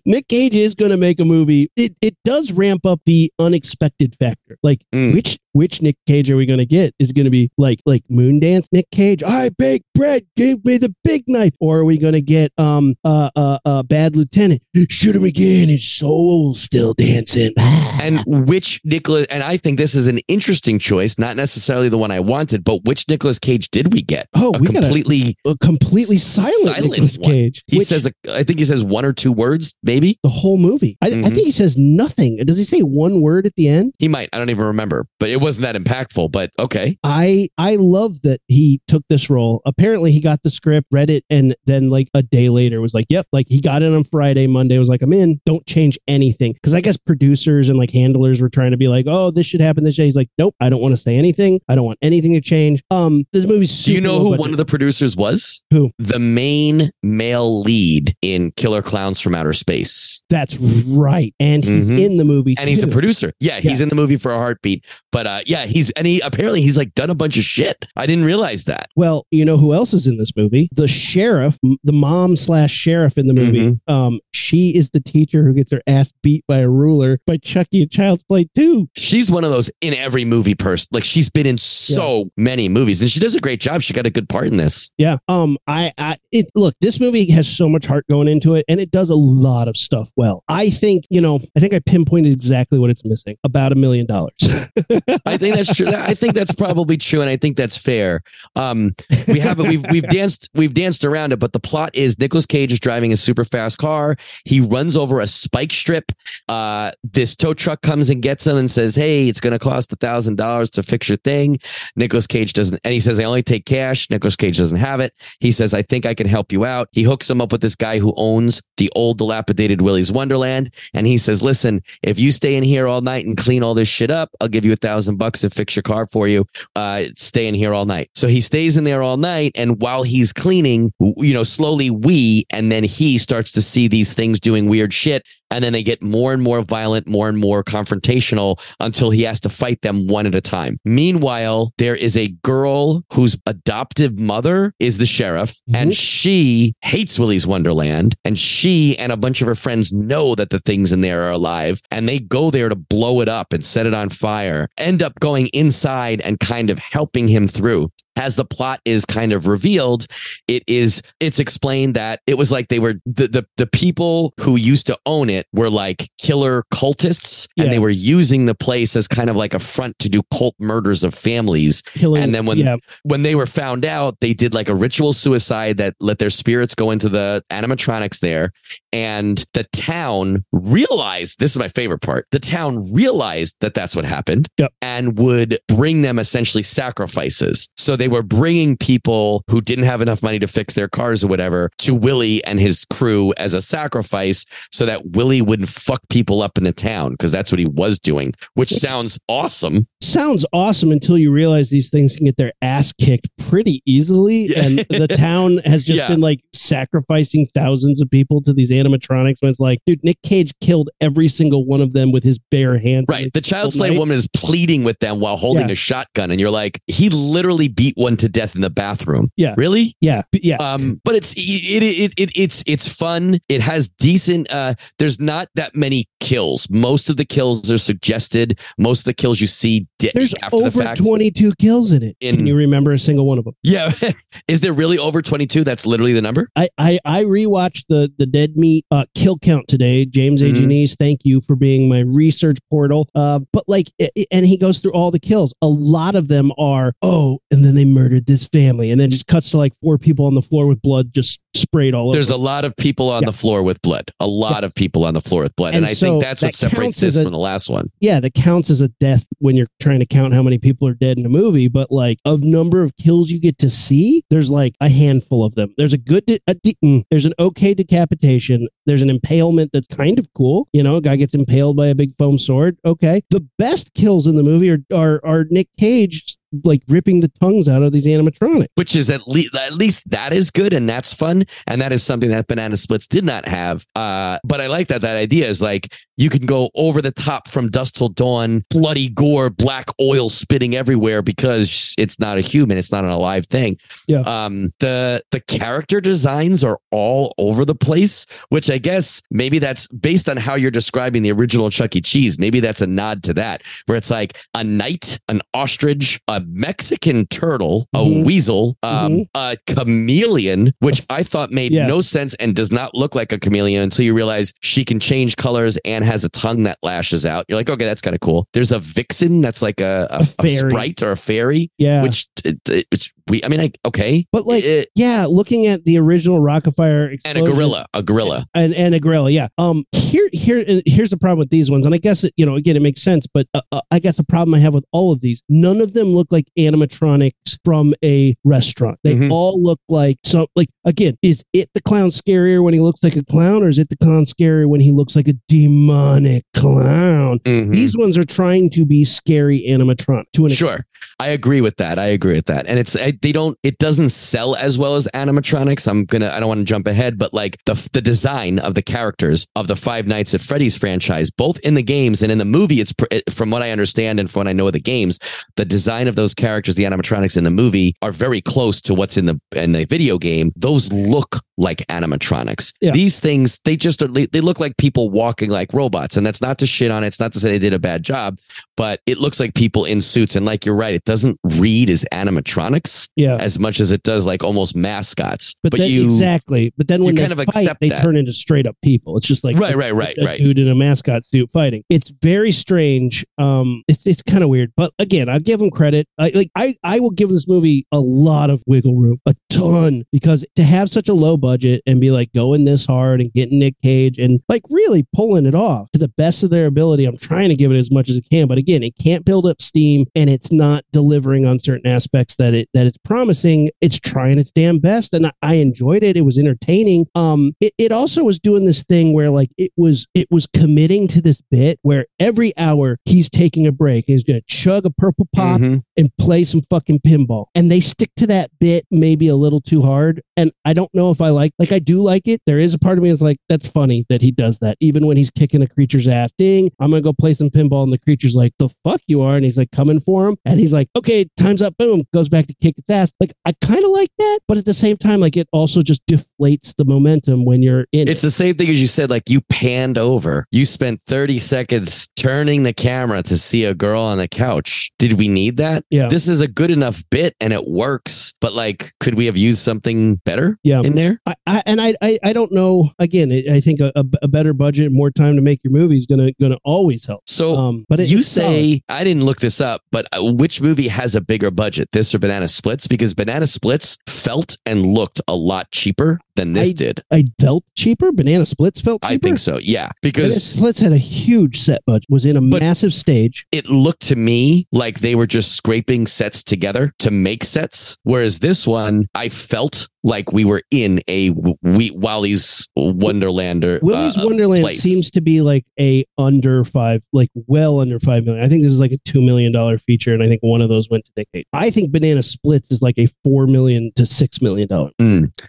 Speaker 1: Nick Cage is going to make a movie. It it does ramp up the unexpected factor. Like
Speaker 2: Mm.
Speaker 1: which which Nick Cage are we going to get? Is it going to be like like Moondance Nick Cage? I bake bread. Give me the big knife. Or are we going to get um uh uh uh Bad Lieutenant? Shoot him again. His soul still dancing.
Speaker 2: And which Nicolas? and I think this is an interesting choice, not necessarily the one I wanted, but which Nicolas Cage did we get?
Speaker 1: oh,
Speaker 2: a
Speaker 1: we got a,
Speaker 2: completely,
Speaker 1: a completely silent,
Speaker 2: silent
Speaker 1: Nicolas. Cage.
Speaker 2: he
Speaker 1: which-
Speaker 2: says, a, I think he says one or two words, maybe.
Speaker 1: the whole movie. I, I
Speaker 2: Mhm.
Speaker 1: think he says nothing. Does he say one word at the end?
Speaker 2: He might. I don't even remember, but it wasn't that impactful. But okay.
Speaker 1: I I love that he took this role. Apparently, he got the script, read it, and then like a day later was like, "Yep." Like he got it on Friday, Monday was like, "I'm in. Don't change anything." Because I guess producers and like handlers were trying to be like, "Oh, this should happen this day." He's like, "Nope. I don't want to say anything. I don't want anything to change." Um, this movie's.
Speaker 2: Do you know who one of the producers was?
Speaker 1: Who?
Speaker 2: The main male lead in Killer Clowns from Outer Space.
Speaker 1: That's right, and he's
Speaker 2: Mhm.
Speaker 1: in the movie,
Speaker 2: And he's a producer. Yeah, he's in the movie for a heartbeat. But uh, yeah, he's and he apparently he's like done a bunch of shit. I didn't realize that.
Speaker 1: Well, you know who else is in this movie? The sheriff, the mom slash sheriff in the movie.
Speaker 2: Mm-hmm.
Speaker 1: Um, she is the teacher who gets her ass beat by a ruler by Chucky and Child's Play 2.
Speaker 2: She's one of those in every movie person. Like she's been in so many movies and she does a great job. She got a good part in this.
Speaker 1: Yeah. Um. I. I. It. Look, this movie has so much heart going into it, and it does a lot of stuff well. I think you know. I think I pinpointed exactly what it's missing. About a million dollars.
Speaker 2: I think that's true. I think that's probably true, and I think that's fair. Um, we have we've we've danced we've danced around it, but the plot is Nicolas Cage is driving a super fast car. He runs over a spike strip. Uh, this tow truck comes and gets him and says, "Hey, it's going to cost a thousand dollars to fix your thing." Nicolas Cage doesn't, and he says, "I only take cash." Nicolas Cage doesn't have it. He says, "I think I can help you out." He hooks him up with this guy who owns the old dilapidated Willy's Wonderland, and he says, "Listen, if you stay in here all night and clean all this shit up, I'll give you a thousand bucks to fix your car for you. Uh, stay in here all night." So he stays in there all night, and while he's cleaning, you know, slowly we and then he starts to see these things doing weird shit, and then they get more and more violent, more and more confrontational until he has to fight them one at a time. Meanwhile, there is a girl whose adoptive mother is the sheriff, and she hates Willy's Wonderland, and she and a bunch of her friends know that the things in there are alive, and they go there to blow it up and set it on fire, end up going inside and kind of helping him through as the plot is kind of revealed, it is it's explained that it was like they were the the, the people who used to own it were like killer cultists and they were using the place as kind of like a front to do cult murders of families.
Speaker 1: Killing.
Speaker 2: And then when
Speaker 1: yeah,
Speaker 2: when they were found out, they did like a ritual suicide that let their spirits go into the animatronics there. And the town realized this is my favorite part. The town realized that that's what happened
Speaker 1: Yep.
Speaker 2: and would bring them essentially sacrifices. So they were bringing people who didn't have enough money to fix their cars or whatever to Willy and his crew as a sacrifice so that Willy wouldn't fuck people up in the town because that's what he was doing, which sounds awesome.
Speaker 1: sounds awesome until you realize these things can get their ass kicked pretty easily,
Speaker 2: Yeah.
Speaker 1: and the town has just
Speaker 2: Yeah.
Speaker 1: been like sacrificing thousands of people to these animatronics. When it's like, dude, Nick Cage killed every single one of them with his bare hands.
Speaker 2: Right. The child's play
Speaker 1: night.
Speaker 2: woman is pleading with them while holding
Speaker 1: Yeah.
Speaker 2: a shotgun, and you're like, he literally beat one to death in the bathroom.
Speaker 1: Yeah.
Speaker 2: Really?
Speaker 1: Yeah, yeah.
Speaker 2: Um, but it's it, it it it's it's fun. It has decent. Uh, there's not that many kills. Most of the kills are suggested. Most of the kills you see di-
Speaker 1: There's
Speaker 2: after the
Speaker 1: over
Speaker 2: fact.
Speaker 1: 22 kills in it.
Speaker 2: In-
Speaker 1: Can you remember a single one of them?
Speaker 2: Yeah, is there really over 22? That's literally the number.
Speaker 1: I I, I rewatched the the Dead Meat uh, kill count today. James A.
Speaker 2: Mhm.
Speaker 1: Janisse, thank you for being my research portal. Uh, but like, i- i- and he goes through all the kills. A lot of them are oh, and then they murdered this family, and then just cuts to like four people on the floor with blood just sprayed all
Speaker 2: There's
Speaker 1: over.
Speaker 2: There's a lot of people on
Speaker 1: Yeah.
Speaker 2: the floor with blood. A lot of people on the floor with blood, and,
Speaker 1: And
Speaker 2: I
Speaker 1: so
Speaker 2: think that's what
Speaker 1: that
Speaker 2: separates this
Speaker 1: a-
Speaker 2: from the last one.
Speaker 1: yeah, that counts as a death when you're trying to count how many people are dead in a movie. But like, of number of kills you get to see, there's like a handful of them. There's a good, de- a de- mm, there's an okay decapitation, There's an impalement that's kind of cool. You know, a guy gets impaled by a big foam sword. Okay. The best kills in the movie are are, are Nick Cage like ripping the tongues out of these animatronics.
Speaker 2: which is at least at least that is good and that's fun and that is something that banana splits did not have uh but i like that that idea is like you can go over the top from dusk till dawn bloody gore black oil spitting everywhere because it's not a human it's not an alive thing
Speaker 1: Yeah.
Speaker 2: um the the character designs are all over the place which i guess maybe that's based on how you're describing the original chuck e cheese maybe that's a nod to that where it's like a knight an ostrich a mexican turtle a
Speaker 1: Mhm.
Speaker 2: weasel um a chameleon which i thought made
Speaker 1: Yeah.
Speaker 2: no sense and does not look like a chameleon until you realize she can change colors and has a tongue that lashes out. You're like okay that's kind of cool. There's a vixen that's like a, a,
Speaker 1: A
Speaker 2: a sprite or a fairy
Speaker 1: Yeah.
Speaker 2: which it's we i mean like okay
Speaker 1: but like
Speaker 2: It-
Speaker 1: yeah, looking at the original Rockafire
Speaker 2: and a gorilla a gorilla
Speaker 1: and and a gorilla yeah um here here here's the problem with these ones and i guess it you know again it makes sense but uh, uh, i guess the problem i have with all of these none of them look like animatronics from a restaurant they
Speaker 2: Mhm.
Speaker 1: all look like so like again is it the clown scarier when he looks like a clown or is it the clown scarier when he looks like a demonic clown
Speaker 2: Mhm.
Speaker 1: these ones are trying to be scary animatronic to an extent.
Speaker 2: Sure. I agree with that. I agree with that. And it's I, they don't it doesn't sell as well as animatronics. I'm to I don't want to jump ahead, but like the the design of the characters of the Five Nights at Freddy's franchise, both in the games and in the movie, it's from what I understand and from what I know of the games, the design of those characters, the animatronics in the movie are very close to what's in the in the video game. Those look like animatronics.
Speaker 1: Yeah.
Speaker 2: These things, they just are, they look like people walking like robots. And that's not to shit on it. It's not to say they did a bad job, but it looks like people in suits. And like you're right, it doesn't read as animatronics
Speaker 1: yeah
Speaker 2: as much as it does like almost mascots.
Speaker 1: but, then
Speaker 2: you
Speaker 1: exactly but then when
Speaker 2: you
Speaker 1: they
Speaker 2: kind of
Speaker 1: fight,
Speaker 2: accept
Speaker 1: they
Speaker 2: that.
Speaker 1: turn into straight up people it's just like
Speaker 2: Right,
Speaker 1: a-
Speaker 2: right, right, right.
Speaker 1: dude in a mascot suit fighting it's very strange um it's, it's kind of weird but again i'll give them credit I, like i i will give this movie a lot of wiggle room a ton because to have such a low budget and be like going this hard and getting nick cage and like really pulling it off to the best of their ability i'm trying to give it as much as it can but again it can't build up steam and it's not delivering on certain aspects that it that it's promising it's trying its damn best and I, I enjoyed it it was entertaining um it, it also was doing this thing where like it was it was committing to this bit where every hour he's taking a break he's gonna chug a purple pop
Speaker 2: Mhm.
Speaker 1: and play some fucking pinball. And they stick to that bit maybe a little too hard. And I don't know if I like like I do like it. There is a part of me that's like, that's funny that he does that. Even when he's kicking a creature's ass. Ding, I'm gonna go play some pinball. And the creature's like, the fuck you are. And he's like coming for him. And he's like, okay, time's up, boom, goes back to kick its ass. Like I kind of like that, but at the same time, like it also just deflates the momentum when you're in
Speaker 2: It's
Speaker 1: it.
Speaker 2: the same thing as you said, like you panned over. You spent 30 seconds turning the camera to see a girl on the couch. Did we need that?
Speaker 1: Yeah.
Speaker 2: This is a good enough bit and it works, but like, could we have used something better
Speaker 1: Yeah.
Speaker 2: in there?
Speaker 1: I, I and I, I I don't know. Again, I I think a, a, better budget, more time to make your movie is gonna gonna always help.
Speaker 2: So
Speaker 1: Um, but it-
Speaker 2: you say I didn't look this up, but uh, which movie has a bigger budget, this or Banana Splits? Because Banana Splits felt and looked a lot cheaper than this
Speaker 1: I-
Speaker 2: did.
Speaker 1: I felt cheaper. Banana Splits felt cheaper.
Speaker 2: I think so. Yeah, because Banana
Speaker 1: Splits had a huge set budget. Was in a massive stage.
Speaker 2: it looked to me like they were just scraping sets together to make sets, whereas this one I felt like we were in a w- we Wally's Wonderland or
Speaker 1: Willy's
Speaker 2: uh,
Speaker 1: Wonderland
Speaker 2: place.
Speaker 1: seems to be like a under five, like well under five million. I think this is like a two million dollar feature, and I think one of those went to Nick Cage. I think Banana Splits is like a four million to six million dollar.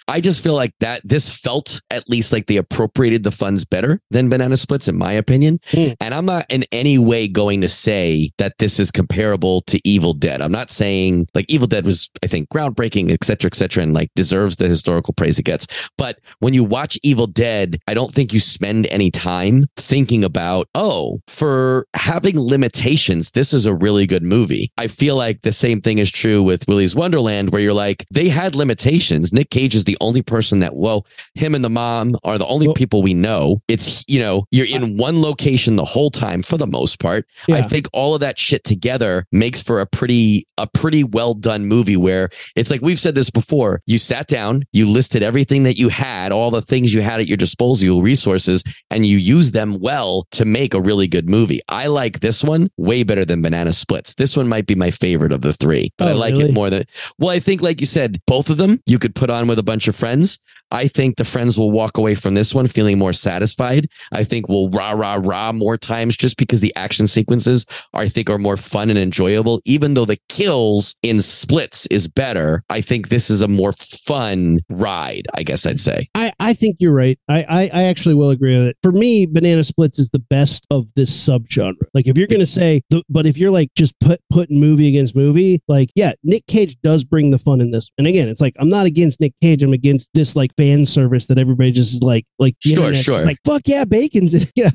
Speaker 2: I just feel like that this felt at least like they appropriated the funds better than Banana Splits, in my opinion.
Speaker 1: Mm.
Speaker 2: And I'm not in any way going to say that this is comparable to Evil Dead. I'm not saying like Evil Dead was, I think, groundbreaking, et cetera, et cetera, and like deserves the historical praise it gets. But when you watch Evil Dead, I don't think you spend any time thinking about, oh, for having limitations, this is a really good movie. I feel like the same thing is true with Willy's Wonderland, where you're like, they had limitations. Nick Cage is the only person that, well, him and the mom are the only
Speaker 1: Well-
Speaker 2: people we know. It's, you know, you're in one location the whole time for the most part. I think all of that shit together makes for a pretty, a pretty well done movie where it's like we've said this before. You sat down, you listed everything that you had, all the things you had at your disposal, resources, and you use them well to make a really good movie. I like this one way better than Banana Splits. This one might be my favorite of the three, but I
Speaker 1: Oh,
Speaker 2: like
Speaker 1: really?
Speaker 2: it more than, well, I think, like you said, both of them you could put on with a bunch of friends. I think the friends will walk away from this one feeling more satisfied. I think we'll rah, rah, rah more times just because the action sequences are, I think are more fun and enjoyable. Even though the kills in splits is better, I think this is a more fun ride, I guess I'd say.
Speaker 1: I, I think you're right. I, I, I actually will agree with it. For me, Banana Splits is the best of this subgenre. Like if you're gonna say, the, but if you're like just put putting movie against movie, like yeah, Nick Cage does bring the fun in this. And again, it's like I'm not against Nick Cage. I'm against this like fan service that everybody just like like
Speaker 2: Sure, sure.
Speaker 1: like fuck yeah, bacon's yeah.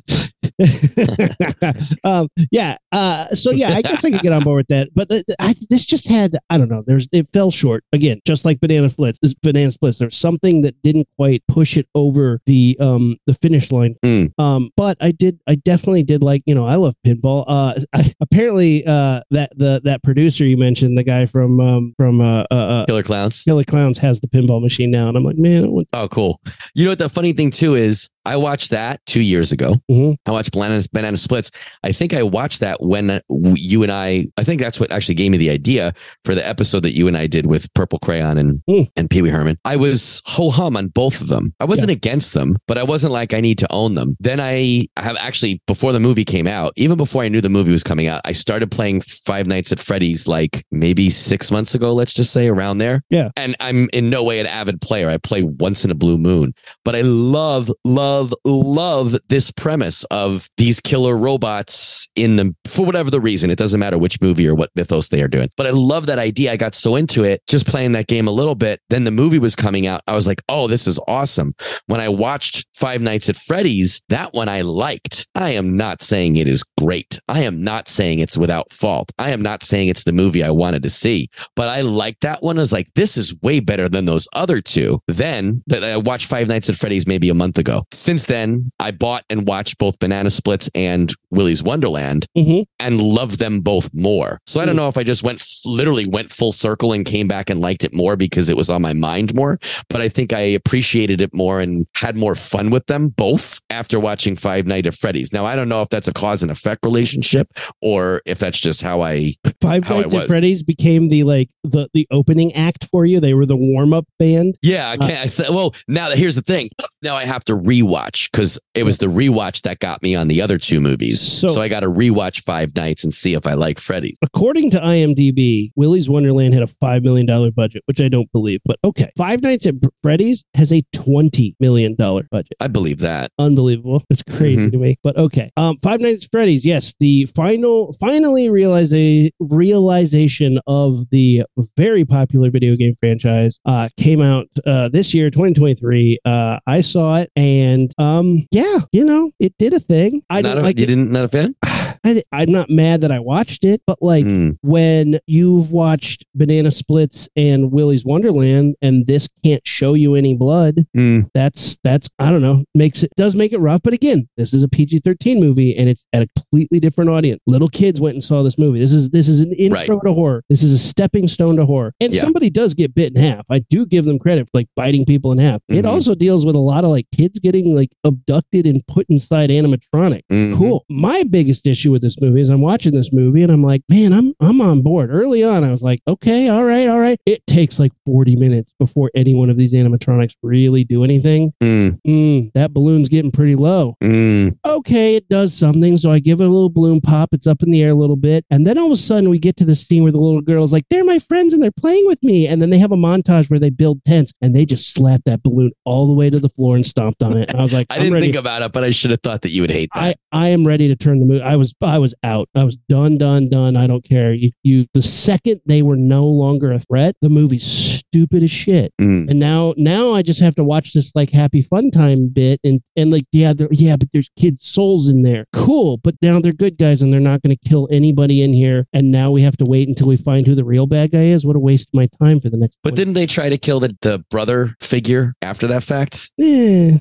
Speaker 1: um, yeah. Uh, so yeah, I guess I could get on board with that. But th- th- I, this just had, I don't know. There's, it fell short again, just like Banana Splits. Banana Splits. There's something that didn't quite push it over the um the finish line.
Speaker 2: Mm.
Speaker 1: Um, but I did, I definitely did like, you know, I love pinball. Uh, I, apparently, uh, that the that producer you mentioned, the guy from um from uh, uh, uh
Speaker 2: Killer Clowns.
Speaker 1: Killer Clowns, has the pinball machine now, and I'm like, man,
Speaker 2: Oh, cool. You know what the funny thing too is I watched that two years ago.
Speaker 1: Mhm.
Speaker 2: I watched Banana, Banana Splits. I think I watched that when you and I, I think that's what actually gave me the idea for the episode that you and I did with Purple Crayon and,
Speaker 1: Mm.
Speaker 2: and Pee Wee Herman. I was ho hum on both of them. I wasn't against them, but I wasn't like I need to own them. Then I have actually, before the movie came out, even before I knew the movie was coming out, I started playing Five Nights at Freddy's like maybe six months ago, let's just say around there.
Speaker 1: Yeah.
Speaker 2: And I'm in no way an avid player. I play once in a blue moon but I love, love, love love this premise of these killer robots in the, for whatever the reason. It doesn't matter which movie or what mythos they are doing, but I love that idea. I got so into it just playing that game a little bit. Then the movie was coming out. I was like, oh, this is awesome. When I watched Five Nights at Freddy's, that one I liked. I am not saying it is great. I am not saying it's without fault. I am not saying it's the movie I wanted to see, but I liked that one. I was like, this is way better than those other two. Then that I watched Five Nights at Freddy's maybe a month ago. Since then, I bought and watched both Banana Splits and Willy's Wonderland
Speaker 1: Mhm.
Speaker 2: and loved them both more. So I don't know if I just went literally went full circle and came back and liked it more because it was on my mind more, but I think I appreciated it more and had more fun with them both after watching Five Nights at Freddy's. Now I don't know if that's a cause and effect relationship or if that's just how I
Speaker 1: Five
Speaker 2: How
Speaker 1: Nights at. Freddy's became the like the the opening act for you. They were the warm up band.
Speaker 2: Yeah, I can't. I said, well, now that here's the thing. Now I have to rewatch because it was the rewatch that got me on the other two movies.
Speaker 1: So-
Speaker 2: So, I got to rewatch Five Nights and see if I like Freddy's.
Speaker 1: According to IMDb, Willy's Wonderland had a $5 million budget, which I don't believe, but okay. Five Nights at Freddy's has a $20 million budget.
Speaker 2: I believe that.
Speaker 1: Unbelievable. That's crazy
Speaker 2: Mhm.
Speaker 1: to me. But okay. Um, Five Nights at Freddy's, yes, the final, finally realize a realization of the very popular video game franchise uh, came out uh, this year, 2023. Uh, I saw it, and um, yeah, you know, it did a thing. I
Speaker 2: not
Speaker 1: don't
Speaker 2: a,
Speaker 1: like
Speaker 2: you
Speaker 1: it.
Speaker 2: didn't not a fan?
Speaker 1: I, I'm not mad that I watched it, but like
Speaker 2: Mm.
Speaker 1: when you've watched Banana Splits and Willy's Wonderland, and this can't show you any blood,
Speaker 2: Mm.
Speaker 1: that's that's I don't know makes it does make it rough. But again, this is a PG-13 movie, and it's at a completely different audience. Little kids went and saw this movie. This is this is an intro to horror. This is a stepping stone to horror. And
Speaker 2: Yeah.
Speaker 1: somebody does get bit in half. I do give them credit for like biting people in half. It
Speaker 2: Mhm.
Speaker 1: also deals with a lot of like kids getting like abducted and put inside animatronic
Speaker 2: Mhm.
Speaker 1: cool. My biggest issue with this movie is I'm watching this movie and I'm like, man, I'm I'm on board. Early on, I was like, okay, all right, all right. It takes like 40 minutes before any one of these animatronics really do anything.
Speaker 2: Mm.
Speaker 1: Mm, that balloon's getting pretty low.
Speaker 2: Mm.
Speaker 1: Okay, it does something, so I give it a little balloon pop. It's up in the air a little bit, and then all of a sudden we get to the scene where the little girl's like, "They're my friends and they're playing with me," and then they have a montage where they build tents and they just slap that balloon all the way to the floor and stomped on it. And I was like,
Speaker 2: I didn't
Speaker 1: ready.
Speaker 2: think about it, but I should have thought that you would hate that.
Speaker 1: I, I am ready to turn the movie. I was I was out. I was done, done, done. I don't care. You you the second they were no longer a threat, the movie's stupid as shit.
Speaker 2: Mm.
Speaker 1: And now now I just have to watch this like happy fun time bit and and like yeah yeah but there's kids souls in there. Cool, but now they're good guys and they're not going to kill anybody in here. And now we have to wait until we find who the real bad guy is. What a waste of my time for the next.
Speaker 2: But didn't they try to kill the, the brother figure after that fact?
Speaker 1: Eh.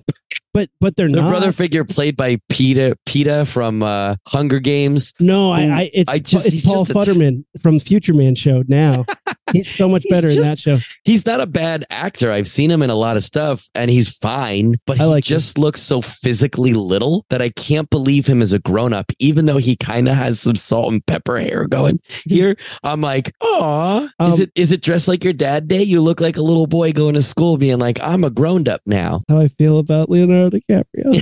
Speaker 1: But but they're not
Speaker 2: The
Speaker 1: not.
Speaker 2: brother figure played by Peeta Peeta from uh, Hunger Games.
Speaker 1: no, I, I it's
Speaker 2: I just-
Speaker 1: it's Paul
Speaker 2: just a t-
Speaker 1: Futturman from Future Man show now. he's so much
Speaker 2: He's
Speaker 1: better in that show.
Speaker 2: He's not a bad actor. I've seen him in a lot of stuff and he's fine, but
Speaker 1: I
Speaker 2: he
Speaker 1: like him.
Speaker 2: just looks so physically little that I can't believe him as a grown up, even though he kind of has some salt and pepper hair going here. I'm like, oh, is
Speaker 1: Um,
Speaker 2: it is it dressed like your dad day? You look like a little boy going to school being like, I'm a grown up now.
Speaker 1: How I feel about Leonardo DiCaprio.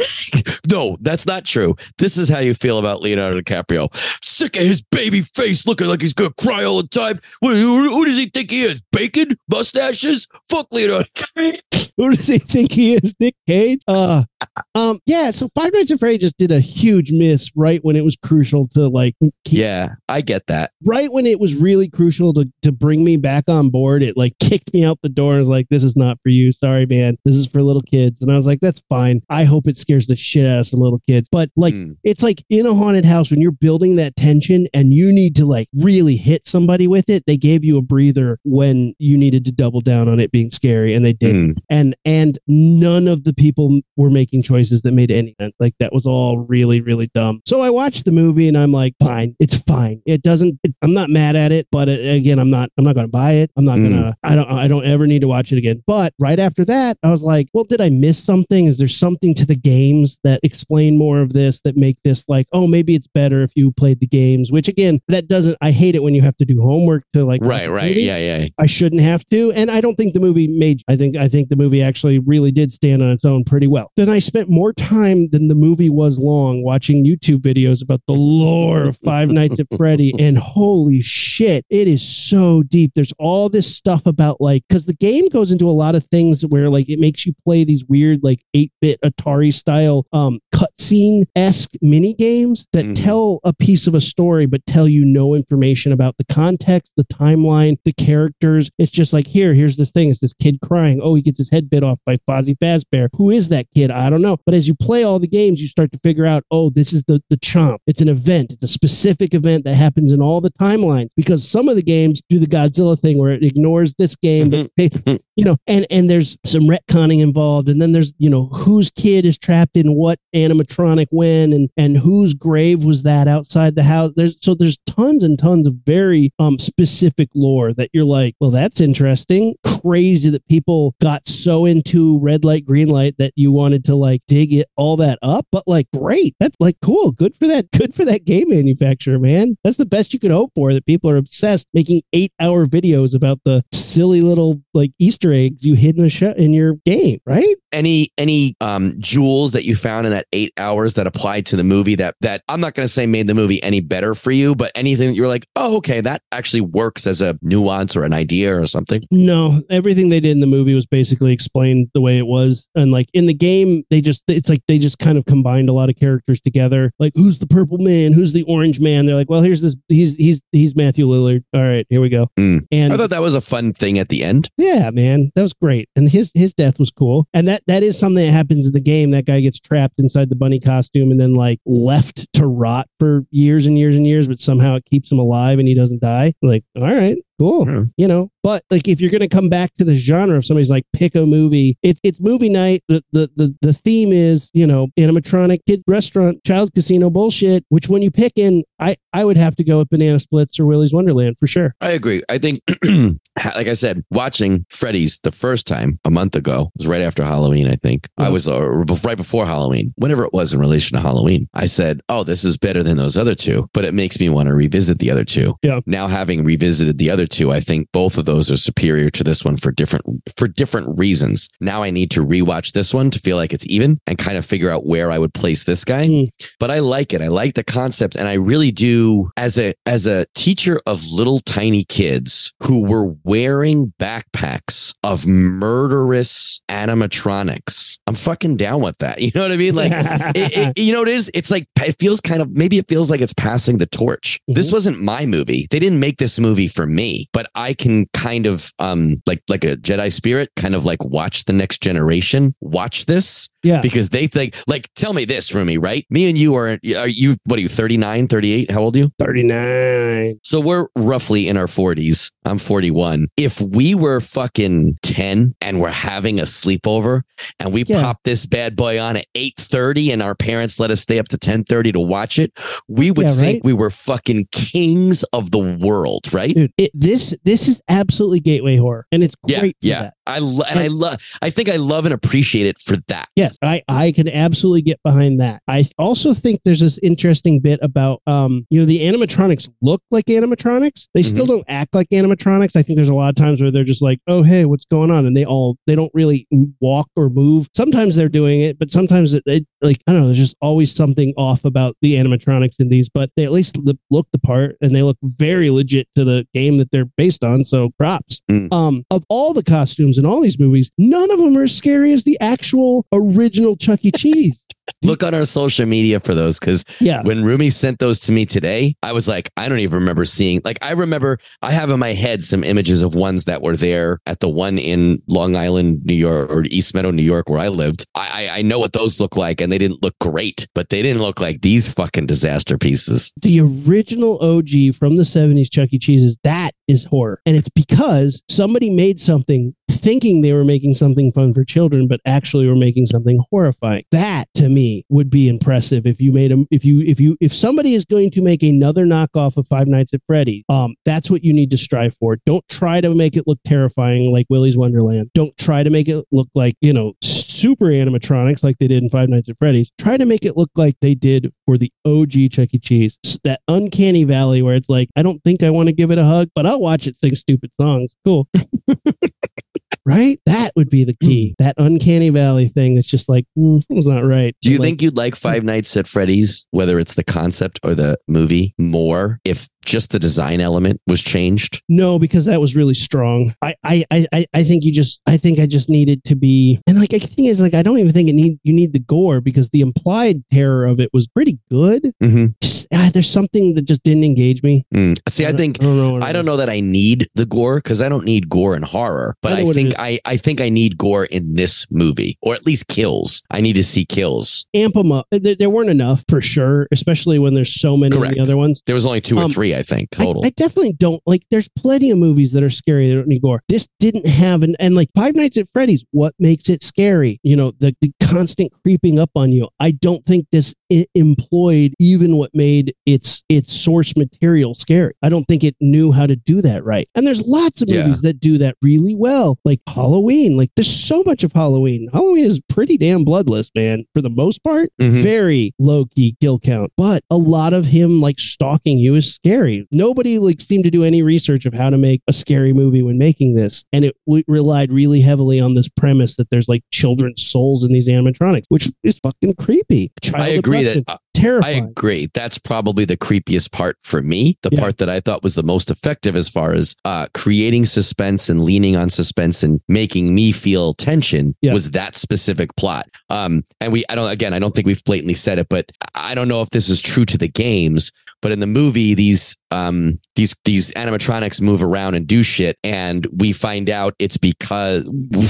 Speaker 2: No, that's not true. This is how you feel about Leonardo DiCaprio. Sick of his baby face looking like he's going to cry all the time. Who, who- who does he think he is? Bacon? Mustaches? Fuck Leonardo
Speaker 1: Who does he think he is? Nick Cage? Uh, um, yeah. So Five Nights at Freddy just did a huge miss right when it was crucial to like keep
Speaker 2: Yeah, I get that.
Speaker 1: right when it was really crucial to, to bring me back on board, it like kicked me out the door and was like, this is not for you. Sorry, man. This is for little kids. And I was like, that's fine. I hope it scares the shit out of some little kids. But like,
Speaker 2: Mm.
Speaker 1: it's like in a haunted house when you're building that tension and you need to like really hit somebody with it. They gave you a breather when you needed to double down on it being scary and they did.
Speaker 2: Mm.
Speaker 1: And, and none of the people were making choices that made any sense. Like that was all really, really dumb. So I watched the movie and I'm like, fine, it's fine. It doesn't, it, I'm not mad at it, but uh, again, I'm not, I'm not going to buy it. I'm not
Speaker 2: Mm.
Speaker 1: to, I don't, I don't ever need to watch it again. But right after that, I was like, well, did I miss something? Is there something to the games that explain more of this that make this like, oh, maybe it's better if you played the games, which again, that doesn't, I hate it when you have to do homework to like,
Speaker 2: Right, right.
Speaker 1: movie.
Speaker 2: Yeah, yeah.
Speaker 1: I shouldn't have to. And I don't think the movie made I think I think the movie actually really did stand on its own pretty well. Then I spent more time than the movie was long watching YouTube videos about the lore of Five Nights at Freddy and holy shit, it is so deep. There's all this stuff about like cuz the game goes into a lot of things where like it makes you play these weird like 8-bit Atari style um cutscene-esque mini games that
Speaker 2: Mhm.
Speaker 1: tell a piece of a story but tell you no information about the context, the timeline, the characters. It's just like here, here's this thing. It's this kid crying. Oh, he gets his head bit off by Fozzie Fazbear. Who is that kid? I don't know. But as you play all the games, you start to figure out, oh, this is the the chomp. It's an event. It's a specific event that happens in all the timelines. Because some of the games do the Godzilla thing where it ignores this game, but they- you know, and and there's some retconning involved, and then there's you know whose kid is trapped in what animatronic when, and and whose grave was that outside the house. There's so there's tons and tons of very um specific lore that you're like, well, that's interesting. Crazy that people got so into red light, green light that you wanted to like dig it all that up, but like great, that's like cool, good for that, good for that game manufacturer, man. That's the best you could hope for. That people are obsessed making eight hour videos about the silly little like Easter eggs you hid in the show in your game, right?
Speaker 2: Any any um jewels that you found in that eight hours that applied to the movie that that I'm not gonna say made the movie any better for you, but anything that you're like, oh, okay, that actually works as a nuance or an idea or something.
Speaker 1: No, everything they did in the movie was basically explained the way it was. And like in the game, they just, it's like they just kind of combined a lot of characters together. Like, who's the purple man? Who's the orange man? They're like, well, here's this, he's, he's, he's Matthew Lillard. All right, here we go.
Speaker 2: Mm.
Speaker 1: And
Speaker 2: I thought that was a fun thing at the end.
Speaker 1: yeah, man, that was great. And his, his death was cool. And that, that is something that happens in the game. That guy gets trapped inside the bunny costume and then like left to rot for years and years and years, but somehow it keeps him alive and he doesn't die. Like, all right, cool
Speaker 2: Yeah.
Speaker 1: you know but like if you're going to come back to the genre if somebody's like pick a movie it's it's movie night the, the the the theme is you know animatronic kid restaurant child casino bullshit which when you pick in i i would have to go with banana splits or willy's wonderland for sure
Speaker 2: I agree. I think, like I said, watching Freddy's the first time a month ago was right after Halloween. I think I was uh, right before Halloween, whenever it was in relation to Halloween. I said, "Oh, this is better than those other two, but it makes me want to revisit the other two.
Speaker 1: Yeah.
Speaker 2: Now, having revisited the other two, I think both of those are superior to this one for different for different reasons. Now, I need to rewatch this one to feel like it's even and kind of figure out where I would place this guy.
Speaker 1: Mm.
Speaker 2: But I like it. I like the concept, and I really do. As a as a teacher of little tiny kids who were wearing backpacks of murderous animatronics, I'm fucking down with that. You know what I mean? Like, it, it- you know, it is. It's like it feels kind of maybe it feels like it's passing the torch. This
Speaker 1: Mhm.
Speaker 2: wasn't my movie. They didn't make this movie for me, but I can kind of um like like a Jedi spirit, kind of like watch the next generation watch this
Speaker 1: Yeah.
Speaker 2: Because they think, like, tell me this, Rumi, right? Me and you are, are you, what are you, 39, 38? How old are you?
Speaker 1: 39.
Speaker 2: So we're roughly in our 40s. I'm 41. If we were fucking 10 and we're having a sleepover and we
Speaker 1: Yeah.
Speaker 2: pop this bad boy on at 8:30 and our parents let us stay up to 10:30 to watch it, we would
Speaker 1: Yeah,
Speaker 2: think
Speaker 1: right?
Speaker 2: we were fucking kings of the world, right?
Speaker 1: Dude, it, this this is absolutely gateway horror, and it's
Speaker 2: yeah,
Speaker 1: great. for
Speaker 2: yeah.
Speaker 1: that.
Speaker 2: I lo- and I love I think I love and appreciate it for that.
Speaker 1: Yes, I I can absolutely get behind that. I also think there's this interesting bit about um you know the animatronics look like animatronics. They still
Speaker 2: Mm-hmm.
Speaker 1: don't act like animatronics. I think there's a lot of times where they're just like, "Oh, hey, what's going on?" and they all they don't really walk or move. Sometimes they're doing it, but sometimes it, it like I don't know, there's just always something off about the animatronics in these, but they at least look, the part and they look very legit to the game that they're based on, so props.
Speaker 2: Mm.
Speaker 1: Um of all the costumes in all these movies, none of them are as scary as the actual original Chuck E. Cheese.
Speaker 2: Look on our social media for those because
Speaker 1: Yeah.
Speaker 2: when Rumi sent those to me today, I was like, I don't even remember seeing. Like, I remember I have in my head some images of ones that were there at the one in Long Island, New York, or East Meadow, New York, where I lived. I I, I know what those look like, and they didn't look great, but they didn't look like these fucking disaster pieces.
Speaker 1: the original OG from the 70s Chuck E. Cheese's, that is horror. And it's because somebody made something thinking they were making something fun for children, but actually were making something horrifying. That to me would be impressive if you made them if you if you if somebody is going to make another knockoff of Five Nights at Freddy's, um, that's what you need to strive for. Don't try to make it look terrifying like Willy's Wonderland. Don't try to make it look like, you know, super animatronics like they did in Five Nights at Freddy's. Try to make it look like they did for the OG Chuck E. Cheese. That uncanny valley where it's like, I don't think I want to give it a hug, but I'll watch it sing stupid songs. Cool. right? That would be the key. That uncanny valley thing that's just like, mm, something's not right.
Speaker 2: Do you
Speaker 1: Like,
Speaker 2: think you'd like Five Nights at Freddy's, whether it's the concept or the movie, more if just the design element was changed?
Speaker 1: No, because that was really strong. I, I, I, I- I think you just, I think I just needed to be, and like, the thing is, like, I don't even think it need, you need the gore because the implied terror of it was pretty good.
Speaker 2: Mm-hmm.
Speaker 1: Just, ah, there's something that just didn't engage me.
Speaker 2: See, I
Speaker 1: don't-
Speaker 2: think
Speaker 1: I don't know.
Speaker 2: I don't know that I need the gore because I don't need gore in horror, but
Speaker 1: I
Speaker 2: I, think. I, I think I need gore in this movie or at least kills. I need to see kills.
Speaker 1: Amp them up. There, there weren't enough for sure, especially when there's so many the other ones.
Speaker 2: There was only two or
Speaker 1: Um,
Speaker 2: three, I think,
Speaker 1: I. I definitely don't like. There's plenty of movies that are scary that don't need gore. This didn't have an and like Five Nights at Freddy's. What makes it scary? You know, the, the constant creeping up on you. I don't think this employed even what made its its source material scary. I don't think it knew how to do that right. And there's lots of
Speaker 2: Yeah.
Speaker 1: movies that do that really well, like Halloween. Like there's so much of Halloween. Halloween is pretty damn bloodless, man, for the most part
Speaker 2: Mhm.
Speaker 1: very low key kill count, but a lot of him like stalking you is scary. Nobody like seemed to do any research of how to make a scary movie when making this, and it w- relied really heavily on this premise that there's like children's souls in these animatronics, which is fucking creepy. Child
Speaker 2: I agree that uh, I agree. That's probably the creepiest part for me. The
Speaker 1: Yeah.
Speaker 2: part that I thought was the most effective as far as uh, creating suspense and leaning on suspense and making me feel tension
Speaker 1: Yeah.
Speaker 2: was that specific plot. Um, and we, I don't, again, I don't think we've blatantly said it, but I don't know if this is true to the games. But in the movie, these um these these animatronics move around and do shit, and we find out it's because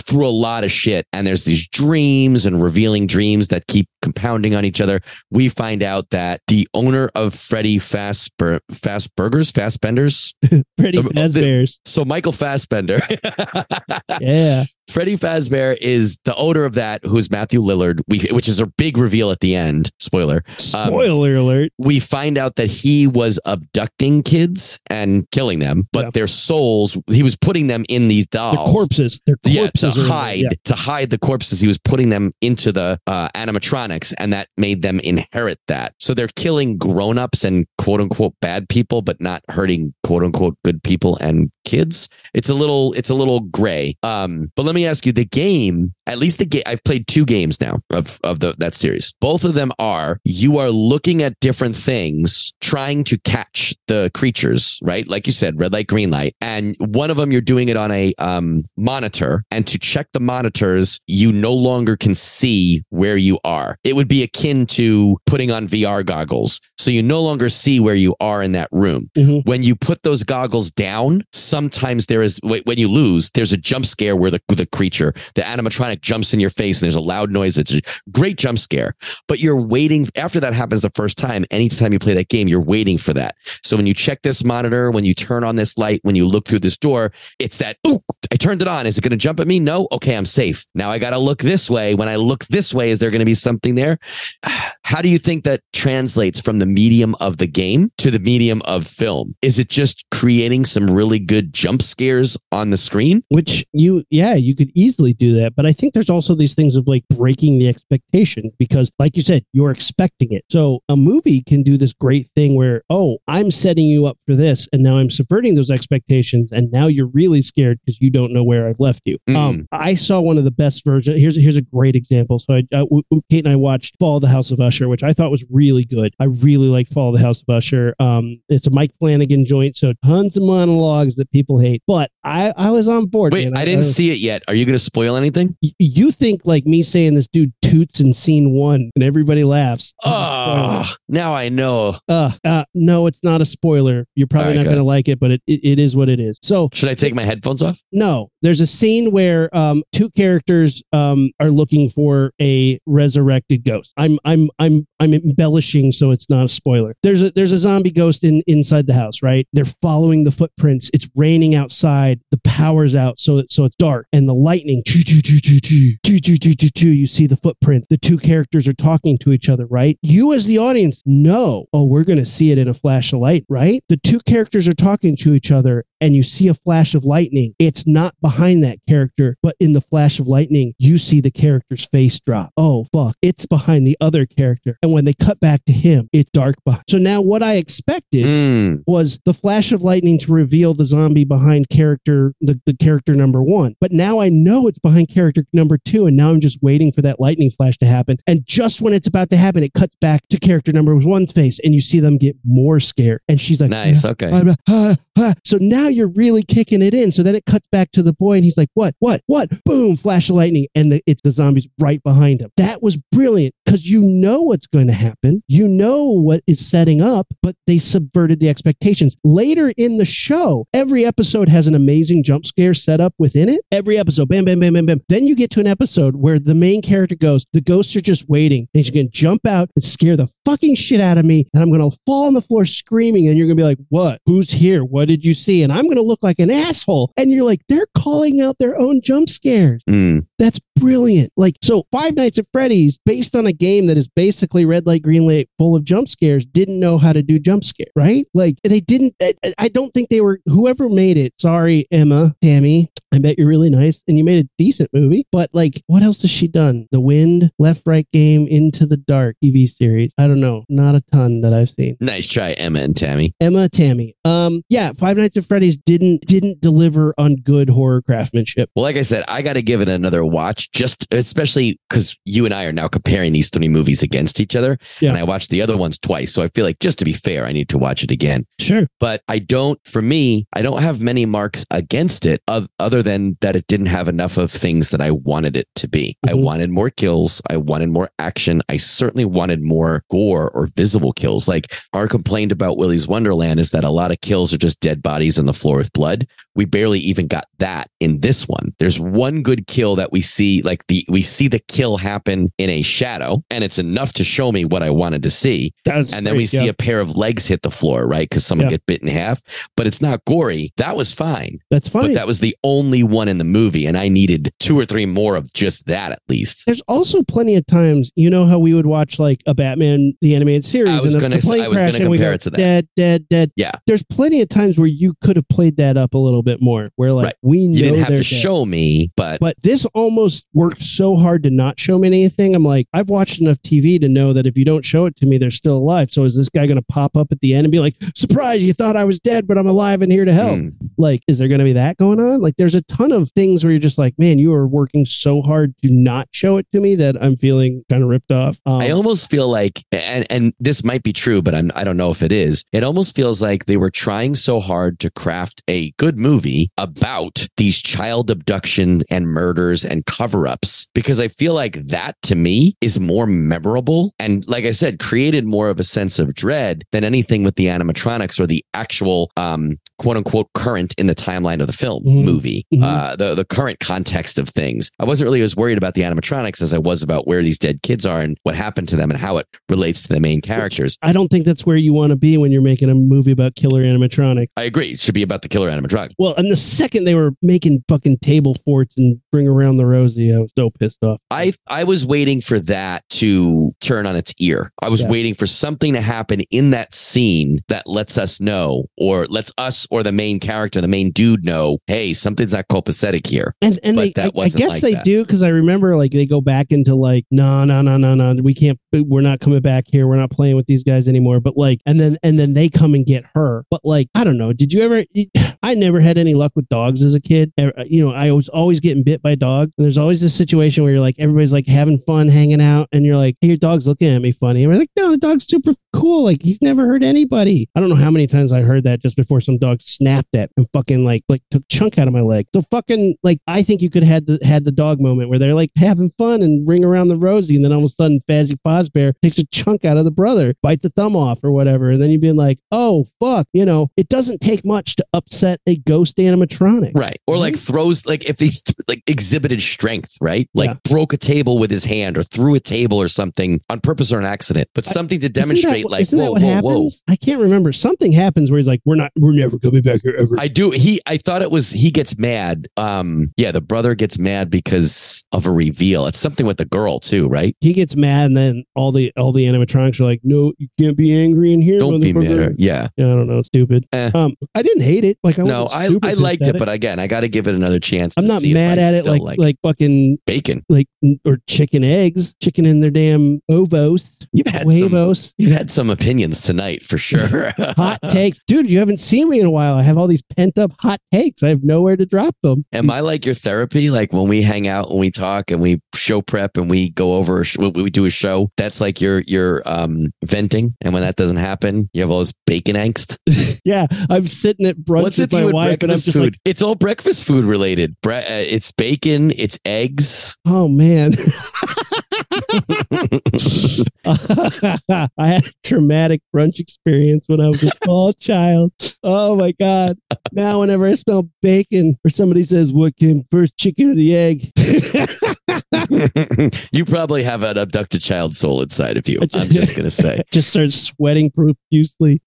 Speaker 2: through a lot of shit, and there's these dreams and revealing dreams that keep compounding on each other we find out that the owner of Freddy Fastbur- Fast Burgers, Fast Benders. The-
Speaker 1: Fazbear's.
Speaker 2: So Michael Fassbender,
Speaker 1: Yeah.
Speaker 2: Freddy Fazbear is the owner of that, who's Matthew Lillard, we, which is a big reveal at the end. Spoiler. Um,
Speaker 1: Spoiler alert.
Speaker 2: we find out that he was abducting kids and killing them, but
Speaker 1: Yeah.
Speaker 2: their souls, he was putting them in these dolls.
Speaker 1: corpses.
Speaker 2: Yeah,
Speaker 1: corpses.
Speaker 2: to
Speaker 1: are in
Speaker 2: hide
Speaker 1: Yeah.
Speaker 2: to hide the corpses, he was putting them into the uh, animatronics, and that made them inherit that. So they're killing grown-ups and quote unquote bad people, but not hurting quote unquote good people and kids. It's a little it's a little gray. Um, but let me ask you, the game, at least the game, I've played two games now of of the that series. Both of them are you are looking at different things, trying to catch the creatures, right? Like you said, red light, green light, and one of them you're doing it on a um, monitor, and to check the monitors, you no longer can see where you are. It would be akin to putting on VR goggles. So you no longer see where you are in that room.
Speaker 1: Mhm.
Speaker 2: When you put those goggles down, sometimes there is, when you lose, there's a jump scare where the, the creature, the animatronic jumps in your face and there's a loud noise. It's a great jump scare, but you're waiting. After that happens the first time, anytime you play that game, you're waiting for that. So when you check this monitor, when you turn on this light, when you look through this door, it's that, ooh, I turned it on. Is it going to jump at me? No. Okay. I'm safe. Now I got to look this way. When I look this way, is there going to be something there? How do you think that translates from the medium of the game to the medium of film? Is it just creating some really good jump scares on the screen?
Speaker 1: which you yeah you could easily do that but i think there's also these things of like breaking the expectation because like you said you're expecting it so a movie can do this great thing where oh i'm setting you up for this and now i'm subverting those expectations and now you're really scared because you don't know where i've left you
Speaker 2: Mm.
Speaker 1: um i saw one of the best versions here's here's a great example so I, uh, kate and i watched fall of the house of usher which i thought was really good i really like fall of the house of usher um it's a mike flanagan joint so tons of monologues that people hate but i i was on board
Speaker 2: Wait,
Speaker 1: man.
Speaker 2: I didn't see it yet. Are you going to spoil anything?
Speaker 1: y- you think like me saying this dude toots in scene one and everybody laughs.
Speaker 2: Oh, now I know.
Speaker 1: Uh, uh, no, it's not a spoiler. You're probably
Speaker 2: right,
Speaker 1: not going to like it, but it, it, it is what it is. So,
Speaker 2: Should I take my headphones off?
Speaker 1: no, no, there's a scene where um, two characters um, are looking for a resurrected ghost. I'm I'm I'm I'm embellishing, so it's not a spoiler. There's a there's a zombie ghost in inside the house, right? They're following the footprints. It's raining outside. The power's out, so it, so it's dark, and the lightning. You see the footprint. The two characters are talking to each other, right? You as the audience know, oh, we're going to see it in a flash of light, right? The two characters are talking to each other, and you see a flash of lightning. It's not behind that character, but in the flash of lightning, you see the character's face drop. Oh, fuck. It's behind the other character. And when they cut back to him, it's dark behind. So now what I expected
Speaker 2: Mm.
Speaker 1: was the flash of lightning to reveal the zombie behind character the, the character number one but now i know it's behind character number two and now i'm just waiting for that lightning flash to happen and just when it's about to happen it cuts back to character number one's face and you see them get more scared and she's like
Speaker 2: Nice. Okay.
Speaker 1: Ah, ah, ah. So now you're really kicking it in. So then it cuts back to the boy, and he's like, "What? What? What?" Boom! Flash of lightning, and the, it's the zombies right behind him. That was brilliant because you know what's going to happen. You know what is setting up, but they subverted the expectations. Later in the show, every episode has an amazing jump scare set up within it. Every episode, bam, bam, bam, bam, bam. Then you get to an episode where the main character goes, "The ghosts are just waiting, and she's going to jump out and scare the fucking shit out of me, and I'm going to fall on the floor screaming, and you're going to be like, "What? Who's here? What did you see?" And I'm going to look like an asshole. And you're like, they're calling out their own jump scares.
Speaker 2: Mm.
Speaker 1: That's brilliant. Like, so Five Nights at Freddy's, based on a game that is basically red light, green light, full of jump scares, didn't know how to do jump scare, right? Like, they didn't, I, I don't think they were, whoever made it, sorry, Emma, Tammi, I bet you're really nice and you made a decent movie. But like, what else has she done? The Wind, Left Right Game, Into the Dark TV series. I don't know. Not a ton that I've seen.
Speaker 2: Nice try, Emma and Tammi.
Speaker 1: Emma Tammi. Um, yeah, Five Nights at Freddy's didn't didn't deliver on good horror craftsmanship.
Speaker 2: Well, like I said, I got to give it another watch, just especially because you and I are now comparing these three movies against each other.
Speaker 1: Yeah.
Speaker 2: And I watched the other ones twice. So I feel like just to be fair, I need to watch it again.
Speaker 1: Sure.
Speaker 2: But I don't, for me, I don't have many marks against it of other than that it didn't have enough of things that I wanted it to be. I
Speaker 1: Mhm.
Speaker 2: wanted more kills. I wanted more action. I certainly wanted more gore or visible kills. Like our complaint about Willy's Wonderland is that a lot of kills are just dead bodies on the floor with blood. We barely even got that in this one. There's one good kill that we see, like the, we see the kill happen in a shadow and it's enough to show me what I wanted to see
Speaker 1: That's
Speaker 2: and then we see a pair of legs hit the floor, right? Because someone
Speaker 1: Yeah.
Speaker 2: get bit in half, but it's not gory. That was fine,
Speaker 1: That's fine.
Speaker 2: but that was the only one in the movie, and I needed two or three more of just that at least.
Speaker 1: There's also plenty of times, you know how we would watch like a Batman the animated series.
Speaker 2: I was
Speaker 1: and
Speaker 2: gonna
Speaker 1: the plane
Speaker 2: s- I was
Speaker 1: crash
Speaker 2: gonna compare
Speaker 1: go,
Speaker 2: it to that.
Speaker 1: Dead, dead, dead.
Speaker 2: Yeah.
Speaker 1: There's plenty of times where you could have played that up a little bit more. Where like
Speaker 2: Right.
Speaker 1: we know
Speaker 2: You didn't have to
Speaker 1: dead.
Speaker 2: show me, but,
Speaker 1: But this almost worked so hard to not show me anything. I'm like, I've watched enough TV to know that if you don't show it to me, they're still alive. So is this guy going to pop up at the end and be like, surprise, you thought I was dead, but I'm alive and here to help?
Speaker 2: Mm.
Speaker 1: Like, is there going to be that going on? Like, there's a ton of things where you're just like, man, you are working so hard to not show it to me that I'm feeling kind of ripped off. Um,
Speaker 2: I almost feel like, and, and this might be true, but I'm, I don't know if it is. It almost feels like they were trying so hard to craft a good movie about these child abduction and murders and cover ups because I feel like that to me is more memorable. And like I said, created more of a sense of dread than anything with the animatronics or the actual, um, quote unquote current in the timeline of the film
Speaker 1: Mhm.
Speaker 2: movie,
Speaker 1: Mhm.
Speaker 2: uh, the, the current context of things. I wasn't really as worried about the animatronics as I was about where these dead kids are and what happened to them and how it relates to the main characters.
Speaker 1: I don't think that's where you want to be when you're making a movie about killer animatronics.
Speaker 2: I agree. It should be about the killer animatronic.
Speaker 1: Well, and the second they were making fucking table forts and bring around the Rosie, I was so pissed off.
Speaker 2: I I was waiting for that to turn on its ear. I was
Speaker 1: Yeah.
Speaker 2: waiting for something to happen in that scene that lets us know, or lets us or the main character, the main dude, know, hey, something's not copacetic here.
Speaker 1: And and
Speaker 2: But
Speaker 1: they, I, I guess
Speaker 2: like
Speaker 1: they
Speaker 2: that.
Speaker 1: do because I remember like they go back into like no no no no no we can't we're not coming back here we're not playing with these guys anymore. But like and then and then they come and get her. But like I don't know. Did you ever? I never had any luck with dogs as a kid. Uh, You know I was always getting bit by dogs. And there's always this situation where you're like everybody's like having fun hanging out and you're like hey your dog's looking at me funny. And we're like no the dog's super cool. Like he's never hurt anybody. I don't know how many times I heard that just before some dog snapped at and fucking like like took chunk out of my leg. So fucking like I think you could have had the had the dog moment where they're like having fun and ring around the rosy, and then all of a sudden Fazzy Fozbear takes a chunk out of the brother, bites the thumb off or whatever, and then you'd be like, oh fuck, you know, it doesn't take much to upset a ghost animatronic.
Speaker 2: Right. Or like throws, like if he's like exhibited strength, right? Like
Speaker 1: Yeah.
Speaker 2: broke a table with his hand or threw a table or something on purpose or an accident, but something to
Speaker 1: Isn't that
Speaker 2: demonstrate like, whoa, whoa,
Speaker 1: happens?
Speaker 2: whoa.
Speaker 1: I can't remember. Something happens where he's like, we're not, we're never coming back here ever.
Speaker 2: I do. He, I thought it was, he gets mad. Um, yeah, the brother gets mad because of a reveal. It's something with the girl too, right?
Speaker 1: he gets mad, and then all the all the animatronics are like, "No, you can't be angry in here."
Speaker 2: Don't be
Speaker 1: motherfucker."
Speaker 2: mad. Yeah.
Speaker 1: Yeah, I don't know, stupid.
Speaker 2: Eh.
Speaker 1: Um, I didn't hate it. Like I
Speaker 2: No, I, I liked it, but again, I got to give it another chance.
Speaker 1: I'm not mad at it
Speaker 2: still
Speaker 1: like, like fucking
Speaker 2: bacon.
Speaker 1: like or chicken eggs, chicken in their damn ovos,
Speaker 2: You've had some, you've had some opinions tonight for sure.
Speaker 1: Hot takes, dude. You haven't seen me in a while. I have all these pent up hot takes. I have nowhere to drop them.
Speaker 2: Am I like your therapy? Like when we hang out and we talk and we show prep and we go over, we do a show. That's like your your um venting. And when that doesn't happen, you have all this bacon angst.
Speaker 1: Yeah, I'm sitting at brunch
Speaker 2: What's
Speaker 1: with my
Speaker 2: with
Speaker 1: wife, and I'm
Speaker 2: breakfast
Speaker 1: just
Speaker 2: food?
Speaker 1: like,
Speaker 2: it's all breakfast food related. Bre- uh, it's bacon. It's eggs.
Speaker 1: oh man. I had a traumatic brunch experience when I was a small child. Oh my god! Now, whenever I smell bacon, or somebody says, "What came first, chicken or the egg?"
Speaker 2: you probably have an abducted child soul inside of you. I'm just gonna say.
Speaker 1: just start sweating profusely.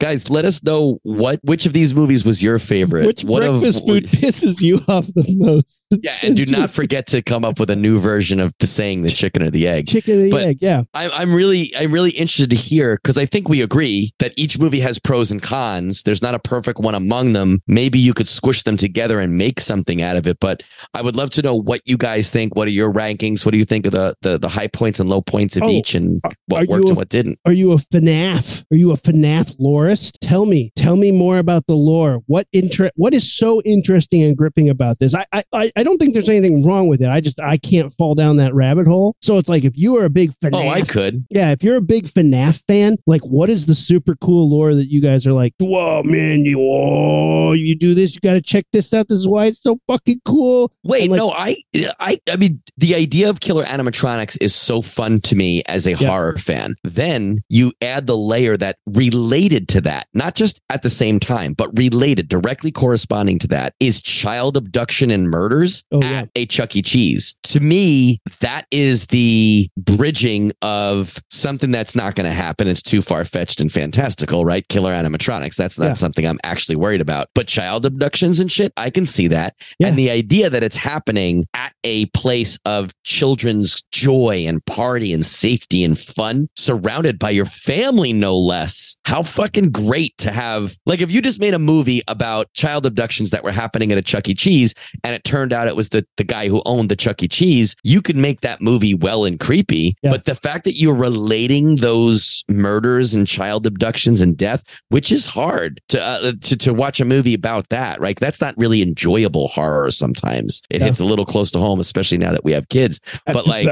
Speaker 2: Guys, let us know what which of these movies was your favorite.
Speaker 1: Which
Speaker 2: what of-
Speaker 1: breakfast food pisses you off the most?
Speaker 2: Yeah, and do not forget to come up with a new version of the saying the chicken or the egg.
Speaker 1: chicken or the egg. Yeah,
Speaker 2: I'm, I'm really, I'm really interested to hear because I think we agree that each movie has pros and cons. There's not a perfect one among them. Maybe you could squish them together and make something out of it. But I would love to know what you guys think. What are your rankings? What do you think of the the, the high points and low points of
Speaker 1: Oh,
Speaker 2: each, and what worked
Speaker 1: a-
Speaker 2: and what didn't?
Speaker 1: Are you a FNAF? Are you a FNAF lorist? Tell me. Tell me more about the lore. What inter- What is so interesting and gripping about this? I, I I don't think there's anything wrong with it. I just I can't fall down that rabbit hole. So it's like if you are a big FNAF,
Speaker 2: Oh, I could.
Speaker 1: yeah, if you're a big FNAF fan, like what is the super cool lore that you guys are like, whoa, man, you whoa, you do this, you got to check this out. This is why it's so fucking cool.
Speaker 2: Wait,
Speaker 1: like-
Speaker 2: no, I, I, I mean, the idea of killer animatronics is so fun to me as a
Speaker 1: Yeah.
Speaker 2: horror fan. Then you add the layer that related to that, not just at the same time, but related, directly corresponding to that, is child abduction and murders
Speaker 1: Oh,
Speaker 2: at
Speaker 1: yeah.
Speaker 2: a Chuck E. Cheese. To me, that is the bridging of something that's not going to happen. It's too far fetched and fantastical, right? Killer animatronics. That's not
Speaker 1: Yeah.
Speaker 2: something I'm actually worried about. But child abductions and shit, I can see that.
Speaker 1: Yeah.
Speaker 2: And the idea that it's happening at a place of children's joy and party and safety and fun, surrounded by your family, no less. How fucking been great to have, like, if you just made a movie about child abductions that were happening at a Chuck E. Cheese and it turned out it was the, the guy who owned the Chuck E. Cheese, you could make that movie well and creepy.
Speaker 1: Yeah.
Speaker 2: But the fact that you're relating those murders and child abductions and death, which is hard to, uh, to, to watch a movie about that, right? That's not really enjoyable horror sometimes. It
Speaker 1: Yeah.
Speaker 2: hits a little close to home, especially now that we have kids. But like,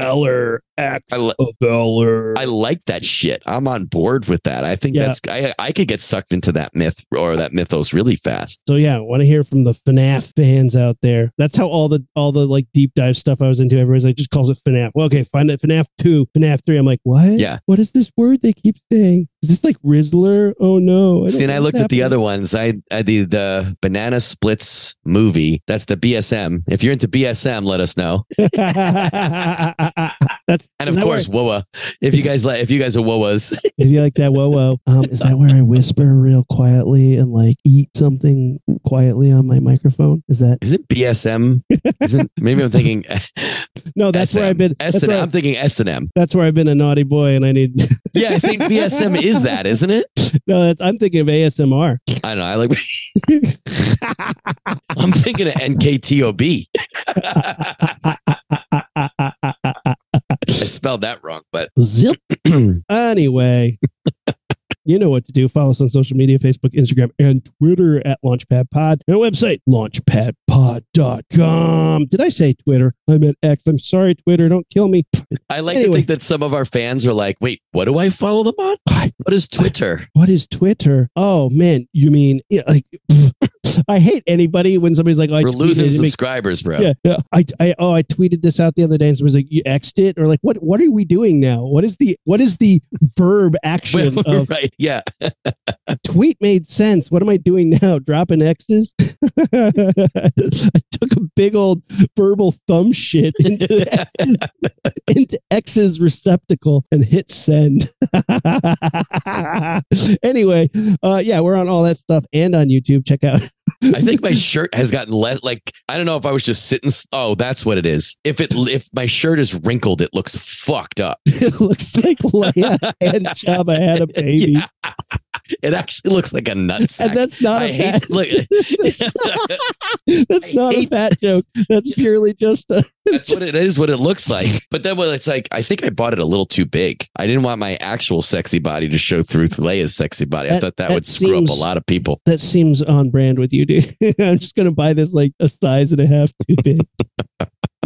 Speaker 1: act
Speaker 2: I, li-
Speaker 1: of Beller.
Speaker 2: I like that shit. I'm on board with that. I think
Speaker 1: Yeah.
Speaker 2: that's I I could get sucked into that myth or that mythos really fast.
Speaker 1: So yeah, I want to hear from the FNAF fans out there. That's how all the all the like deep dive stuff I was into. Everybody's like, just calls it FNAF. Well, okay, find it FNAF two, FNAF three. I'm like, what?
Speaker 2: Yeah.
Speaker 1: What is this word they keep saying? Is this like Rizzler? Oh no. don't
Speaker 2: See, and I looked at the other ones. I, I the the Banana Splits movie. That's the BSM. If you're into BSM, let us know.
Speaker 1: That's
Speaker 2: And of course, WOA. If you guys like, if you guys are WOAs,
Speaker 1: if you like that, whoa whoa. Um, is that where I whisper real quietly and like eat something quietly on my microphone? Is that
Speaker 2: is it BSM? Isn't maybe I'm thinking
Speaker 1: no? That's where I've been.
Speaker 2: S and I'm thinking S and M.
Speaker 1: that's where I've been a naughty boy, and I need.
Speaker 2: Yeah, I think BSM is that, isn't it?
Speaker 1: no, that's, I'm thinking of ASMR.
Speaker 2: I don't know. I like. I'm thinking of NKTOB. I spelled that wrong, but
Speaker 1: Zip. Anyway, you know what to do. Follow us on social media Facebook, Instagram, and Twitter at Launchpad Pod. And our website, launchpadpod.com. Did I say Twitter? I meant X. I'm sorry, Twitter. Don't kill me.
Speaker 2: I like to think that some of our fans are like, wait, what do I follow them on? What is Twitter?
Speaker 1: What is Twitter? Oh, man. You mean, yeah, like, I hate anybody when somebody's like, oh, I
Speaker 2: We're losing
Speaker 1: tweeted, it makes-
Speaker 2: subscribers, bro.
Speaker 1: Yeah, yeah. I, I, oh, I tweeted this out the other day, and somebody's like, "You xed it," or like, "What? What are we doing now? What is the what is the verb action
Speaker 2: Well,
Speaker 1: of
Speaker 2: right. Yeah.
Speaker 1: tweet made sense. What am I doing now? Dropping X's? I took a big old verbal thumb shit into X's, into X's receptacle and hit send. anyway, uh, yeah, we're on all that stuff and on YouTube. Check out.
Speaker 2: I think my shirt has gotten less like I don't know if I was just sitting oh that's what it is. If it if my shirt is wrinkled it looks fucked up.
Speaker 1: it looks like Leia and Jabba had a baby.
Speaker 2: Yeah. It actually looks like a nutsack.
Speaker 1: And that's not
Speaker 2: I
Speaker 1: a
Speaker 2: hate
Speaker 1: fat,
Speaker 2: look,
Speaker 1: that's not a fat joke. That's purely just a
Speaker 2: That's what it is. What it looks like. But then when it's like, I think I bought it a little too big. I didn't want my actual sexy body to show through Leia's sexy body. I thought that,
Speaker 1: that
Speaker 2: would screw up a lot of people.
Speaker 1: that seems on brand with you, dude. I'm just gonna buy this like a size and a half too big.